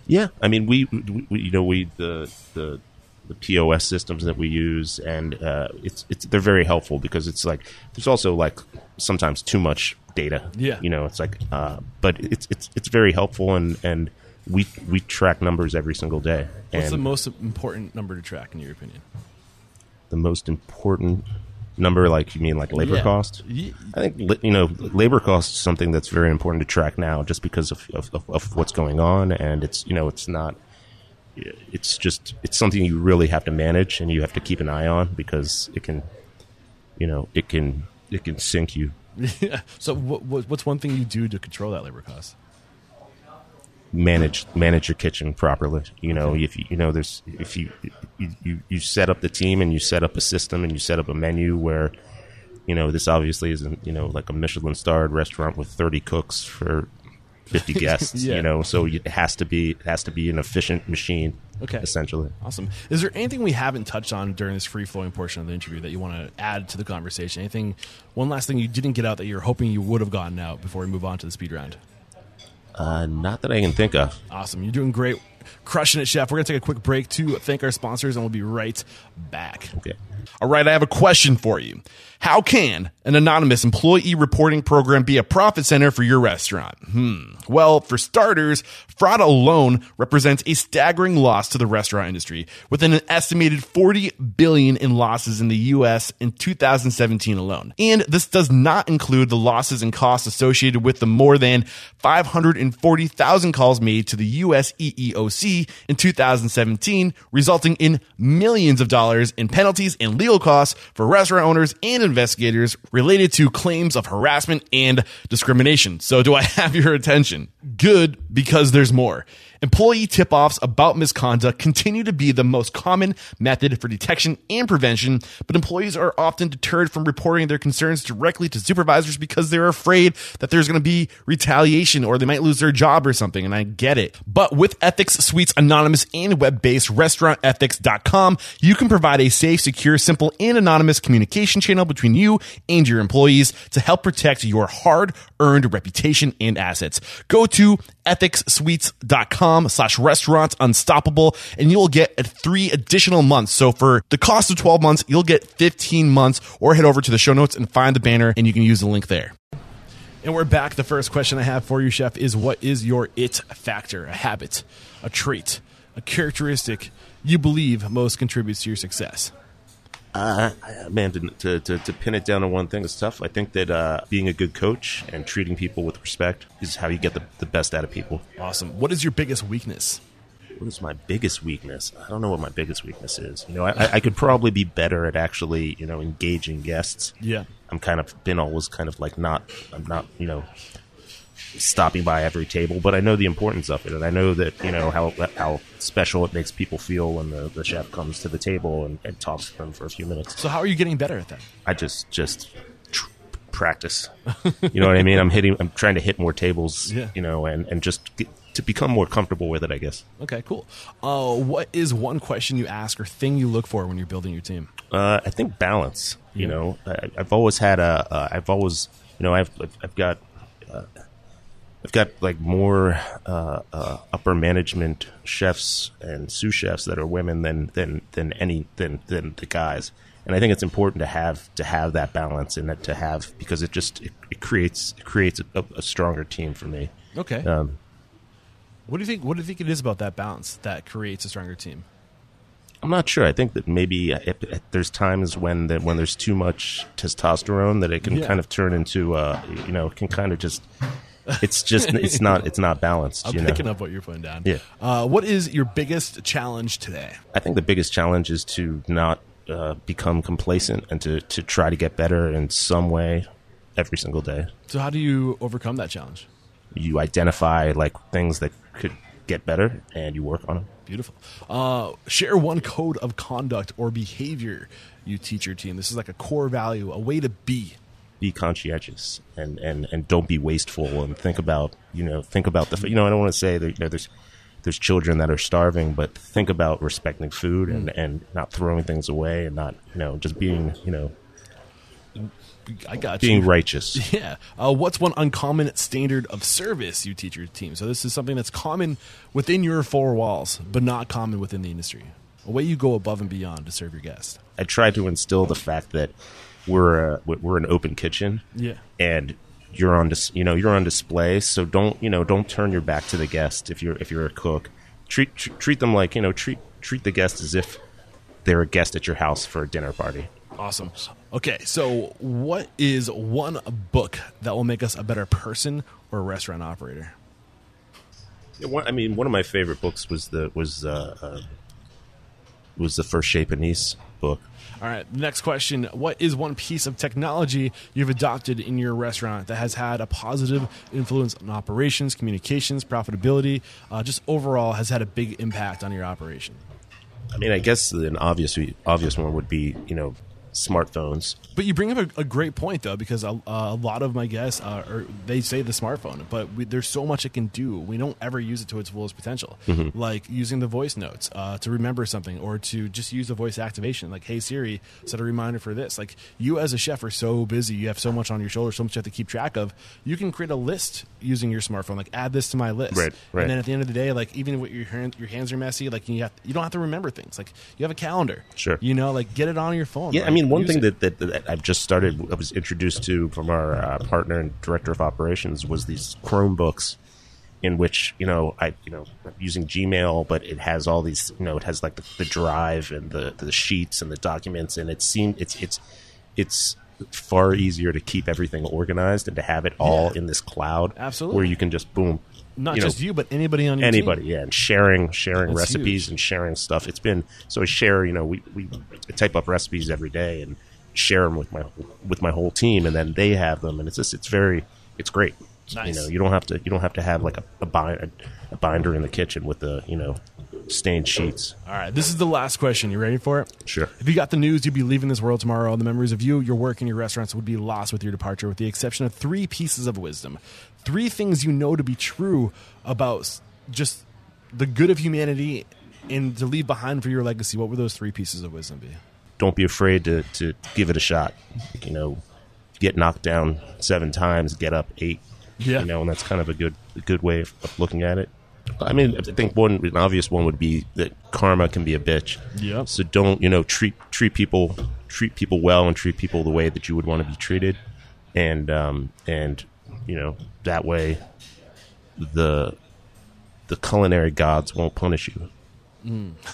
Yeah, I mean, we, we, we you know we the the the POS systems that we use, and uh, it's it's they're very helpful because it's like there's also like sometimes too much data. Yeah. you know, it's like, uh, but it's it's it's very helpful, and and we we track numbers every single day. What's and the most important number to track in your opinion? the most important number? Like you mean like labor Yeah. cost? I think you know labor cost is something that's very important to track now, just because of, of, of, what's going on, and it's you know it's not. It's just it's something you really have to manage, and you have to keep an eye on because it can, you know, it can it can sink you. Yeah. So, what, what's one thing you do to control that labor cost? Manage manage your kitchen properly. You know, if you you know there's if you, you you set up the team and you set up a system and you set up a menu where you know this obviously isn't you know like a Michelin starred restaurant with 30 cooks for 50 guests. Yeah. You know, so it has to be it has to be an efficient machine. Okay. essentially. Awesome. Is there anything we haven't touched on during this free flowing portion of the interview that you want to add to the conversation? Anything, one last thing you didn't get out that you're hoping you would have gotten out before we move on to the speed round? Uh, not that I can think of. Awesome. You're doing great. Crushing it, Chef. We're going to take a quick break to thank our sponsors, and we'll be right back. Okay. All right, I have a question for you. How can an anonymous employee reporting program be a profit center for your restaurant? Hmm. Well, for starters, fraud alone represents a staggering loss to the restaurant industry, with an estimated 40 billion in losses in the US in 2017 alone. And this does not include the losses and costs associated with the more than 540,000 calls made to the US EEOC in 2017, resulting in millions of dollars in penalties and legal costs for restaurant owners and investigators related to claims of harassment and discrimination. So do I have your attention? Good, because there's more. Employee tip offs about misconduct continue to be the most common method for detection and prevention, but employees are often deterred from reporting their concerns directly to supervisors because they're afraid that there's going to be retaliation or they might lose their job or something, and I get it. But with Ethics Suite's anonymous and web based restaurantethics.com, you can provide a safe, secure, simple, and anonymous communication channel between you and your employees to help protect your hard earned reputation and assets. Go to ethicssuites.com slash restaurants unstoppable and you'll get three additional months. So for the cost of 12 months, you'll get 15 months or head over to the show notes and find the banner and you can use the link there. And we're back. The first question I have for you, Chef, is what is your it factor? A habit, a trait, a characteristic you believe most contributes to your success? Uh, man, to, to, to, to pin it down to one thing is tough. I think that uh, being a good coach and treating people with respect is how you get the, the best out of people. Awesome. What is your biggest weakness? What is my biggest weakness? I don't know what my biggest weakness is. You know, I, I could probably be better at actually, you know, engaging guests. Yeah. I'm kind of been always kind of like not, I'm not, you know, stopping by every table, but I know the importance of it, and I know that you know how how special it makes people feel when the, the chef comes to the table and, and talks to them for a few minutes. So how are you getting better at that? I just just tr- practice. You know what I mean? I'm hitting. I'm trying to hit more tables. Yeah. You know, and and just get, to become more comfortable with it. I guess. Okay, cool. Uh, what is one question you ask or thing you look for when you're building your team? Uh, I think balance. You Yeah. know, I, I've always had a. Uh, I've always, you know, I've I've got. Uh, I've got like more uh, uh, upper management chefs and sous chefs that are women than than than any than than the guys, and I think it's important to have to have that balance and that to have because it just it, it creates it creates a, a stronger team for me. Okay. Um, what do you think? What do you think it is about that balance that creates a stronger team? I'm not sure. I think that maybe if there's times when that when there's too much testosterone that it can Yeah. kind of turn into uh, you know can kind of just it's just it's not it's not balanced. I'm you know? picking up what you're putting down. Yeah. Uh, what is your biggest challenge today? I think the biggest challenge is to not uh, become complacent and to, to try to get better in some way every single day. So how do you overcome that challenge? You identify like things that could get better and you work on them. Beautiful. Uh, share one code of conduct or behavior you teach your team. This is like a core value, a way to be. Be conscientious and, and, and don't be wasteful and think about you know think about the you know I don't want to say that you know there's there's children that are starving but think about respecting food and, and not throwing things away and not you know just being you know I got being you. righteous. Yeah. Uh, what's one uncommon standard of service you teach your team? So this is something that's common within your four walls, but not common within the industry. A way you go above and beyond to serve your guest. I try to instill the fact that we're a, we're an open kitchen. Yeah. and you're on dis- you know you're on display so don't you know don't turn your back to the guest if you're if you're a cook treat tr- treat them like you know treat treat the guest as if they're a guest at your house for a dinner party Awesome. Okay, so what is one book that will make us a better person or a restaurant operator? Yeah, one, I mean one of my favorite books was the was uh, uh, was the first Chez Panisse book All right, next question. What is one piece of technology you've adopted in your restaurant that has had a positive influence on operations, communications, profitability, uh, just overall has had a big impact on your operation? I mean I guess an obvious obvious one would be you know smartphones But you bring up a, a great point, though, because a, a lot of my guests, uh, are, they say the smartphone, but we, there's so much it can do. We don't ever use it to its fullest potential, like using the voice notes uh, to remember something, or to just use the voice activation, like "Hey Siri, set a reminder for this." Like you as a chef are so busy, you have so much on your shoulders, so much you have to keep track of. You can create a list using your smartphone, like add this to my list, Right, right. And then at the end of the day, like even if your hand, your hands are messy, like you have you don't have to remember things. Like you have a calendar, Sure. You know, like get it on your phone. Yeah, I like, mean, one thing that, that, that I've just started, I was introduced to from our uh, partner and director of operations was these Chromebooks, in which you know I you know I'm using Gmail, but it has all these you know it has like the, the drive and the the sheets and the documents, and it seemed it's it's it's far easier to keep everything organized and to have it all Yeah. in this cloud, Absolutely. where you can just boom, not you know, just you, but anybody on your anybody team. yeah and sharing sharing That's recipes huge. and sharing stuff it's been so i share you know we, we type up recipes every day and share them with my with my whole team and then they have them and it's just it's very it's great Nice. you know you don't have to you don't have to have like a, a, bind, a binder in the kitchen with the you know stained sheets All right, this is the last question. You ready for it? Sure. If you got the news, you'd be leaving this world tomorrow. The memories of you, your work, and your restaurants would be lost with your departure, with the exception of three pieces of wisdom. Three things you know to be true about just the good of humanity and to leave behind for your legacy. What would those three pieces of wisdom be? don't be afraid to, to give it a shot you know get knocked down seven times get up eight Yeah. you know and that's kind of a good a good way of, of looking at it I mean, I think one an obvious one would be that karma can be a bitch. Yep. So don't you know treat treat people treat people well and treat people the way that you would want to be treated, and um, and you know that way the the culinary gods won't punish you.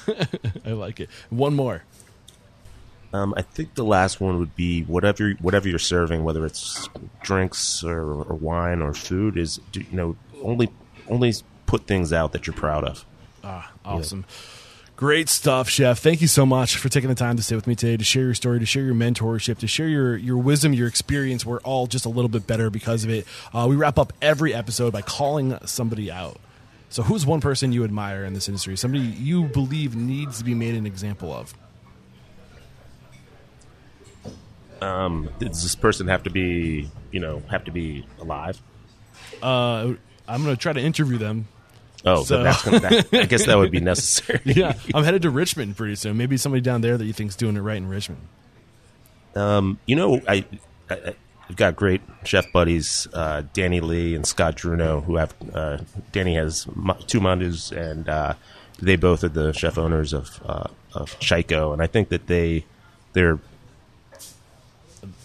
I like it. One more. Um, I think the last one would be whatever whatever you're serving, whether it's drinks or, or wine or food, is you know only only put things out that you're proud of. Ah, awesome. Great stuff, Chef. Thank you so much for taking the time to stay with me today, to share your story, to share your mentorship, to share your, your wisdom, your experience. We're all just a little bit better because of it. Uh, we wrap up every episode by calling somebody out. So, who's one person you admire in this industry? Somebody you believe needs to be made an example of? Um, Does this person have to be you know have to be alive? Uh, I'm going to try to interview them. Oh, So- so that's gonna, that, I guess that would be necessary. Yeah, I'm headed to Richmond pretty soon. Maybe somebody down there that you think's doing it right in Richmond. You know, I, I I've got great chef buddies, uh, Danny Lee and Scott Drewno, who have uh, Danny has two Mandus, and uh, they both are the chef owners of uh, of Chiko, and I think that they they're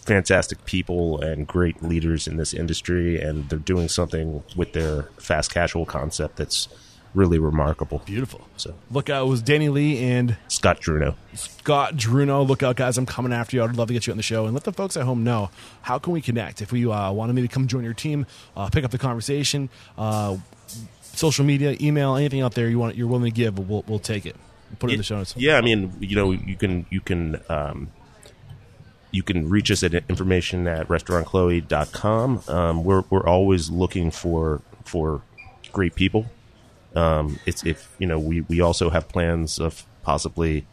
fantastic people and great leaders in this industry, and they're doing something with their fast casual concept that's really remarkable. Beautiful. So Look out, it was Danny Lee and Scott Drewno. Scott Drewno. Look out, guys. I'm coming after you. I'd love to get you on the show. And let the folks at home know how can we connect. If we uh, want to maybe come join your team, uh, pick up the conversation, uh, social media, email, anything out there you want, you're willing to give, we'll, we'll take it. Put it in the show notes. Yeah, I mean, you know, you can you can um, you can reach us at information at restaurantchloe.com. Um, we're we're always looking for for great people. Um, it's if you know we we also have plans of possibly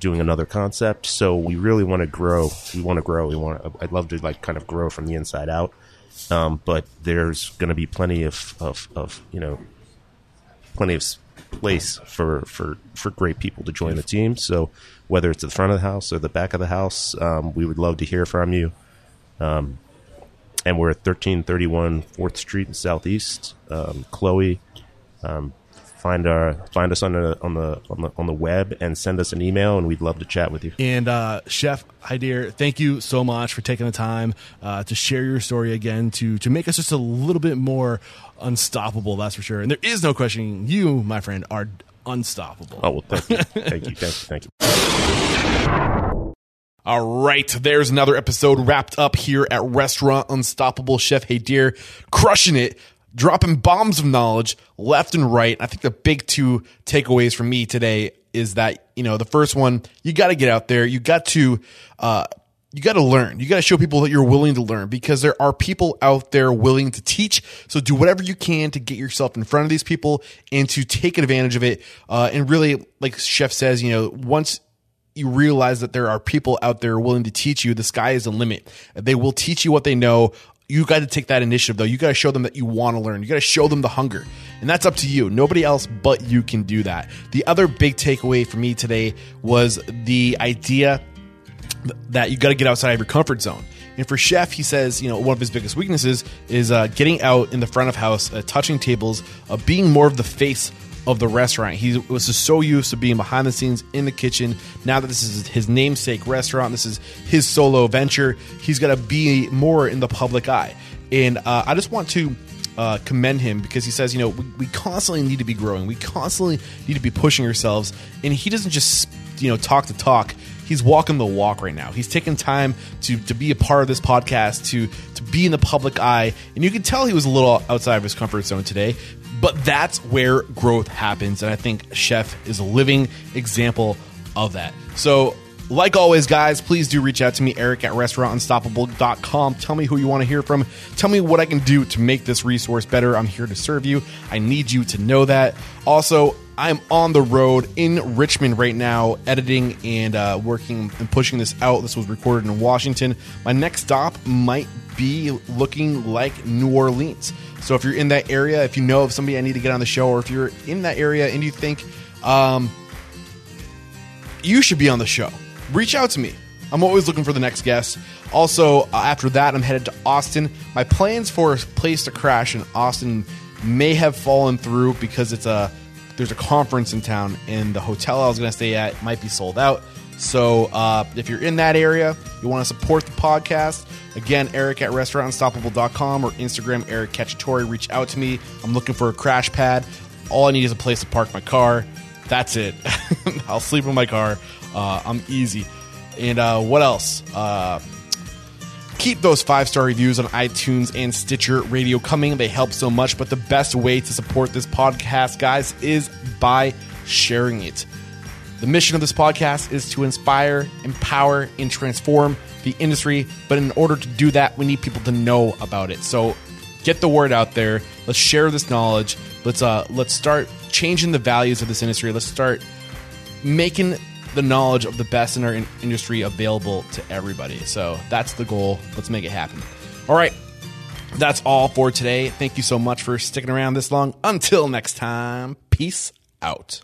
doing another concept. So we really want to grow. We want to grow. We want. I'd love to like kind of grow from the inside out. Um, but there's going to be plenty of, of, of you know plenty of place for, for, for great people to join the team. So whether it's the front of the house or the back of the house, um, we would love to hear from you. Um, and we're at 1331 4th Street in Southeast. Um, Chloe, um, find our find us on the on the on the on the web and send us an email, and we'd love to chat with you. And uh, Chef Haidar, thank you so much for taking the time uh, to share your story again, to to make us just a little bit more unstoppable. That's for sure. And there is no questioning you, my friend, are unstoppable. Oh well, thank you, thank you, thank you, thank you. All right, there's another episode wrapped up here at Restaurant Unstoppable. Chef Haidar crushing it, dropping bombs of knowledge left and right. I think the big two takeaways from me today is that you know the first one, you got to get out there, you got to. Uh, you got to learn. You got to show people that you're willing to learn because there are people out there willing to teach. So do whatever you can to get yourself in front of these people and to take advantage of it. Uh, and really, like Chef says, you know, once you realize that there are people out there willing to teach you, the sky is the limit. They will teach you what they know. You got to take that initiative though. You got to show them that you want to learn. You got to show them the hunger. And that's up to you. Nobody else but you can do that. The other big takeaway for me today was the idea that you got to get outside of your comfort zone. And for Chef, he says, you know, one of his biggest weaknesses is uh, getting out in the front of house, uh, touching tables, uh, being more of the face of the restaurant. He was just so used to being behind the scenes in the kitchen. Now that this is his namesake restaurant, this is his solo venture, he's got to be more in the public eye. And uh, I just want to uh, commend him because he says, you know, we, we constantly need to be growing. We constantly need to be pushing ourselves. And he doesn't just, you know, talk to talk. He's walking the walk right now. He's taking time to to be a part of this podcast, to to be in the public eye. And you can tell he was a little outside of his comfort zone today. But that's where growth happens. And I think Chef is a living example of that. So like always, guys, please do reach out to me, Eric at restaurantunstoppable.com. Tell me who you want to hear from. Tell me what I can do to make this resource better. I'm here to serve you. I need you to know that. Also, I'm on the road in Richmond right now, editing and uh, working and pushing this out. This was recorded in Washington. My next stop might be looking like New Orleans. So if you're in that area, if you know of somebody I need to get on the show, or if you're in that area and you think, um, you should be on the show. Reach out to me. I'm always looking for the next guest. Also, uh, after that, I'm headed to Austin. My plans for a place to crash in Austin may have fallen through because it's a there's a conference in town, and the hotel I was going to stay at might be sold out. So, uh, if you're in that area, you want to support the podcast, again, Eric at restaurantunstoppable.com or Instagram, Eric Cacciatore. Reach out to me. I'm looking for a crash pad. All I need is a place to park my car. That's it. I'll sleep in my car. Uh, I'm easy. And uh, what else? Keep those five star reviews on iTunes and Stitcher Radio coming. They help so much. But the best way to support this podcast, guys, is by sharing it. The mission of this podcast is to inspire, empower, and transform the industry. But in order to do that, we need people to know about it. So get the word out there. Let's share this knowledge. Let's uh, let's start changing the values of this industry. Let's start making the knowledge of the best in our in- industry available to everybody. So that's the goal. Let's make it happen. All right. That's all for today. Thank you so much for sticking around this long. Until next time, peace out.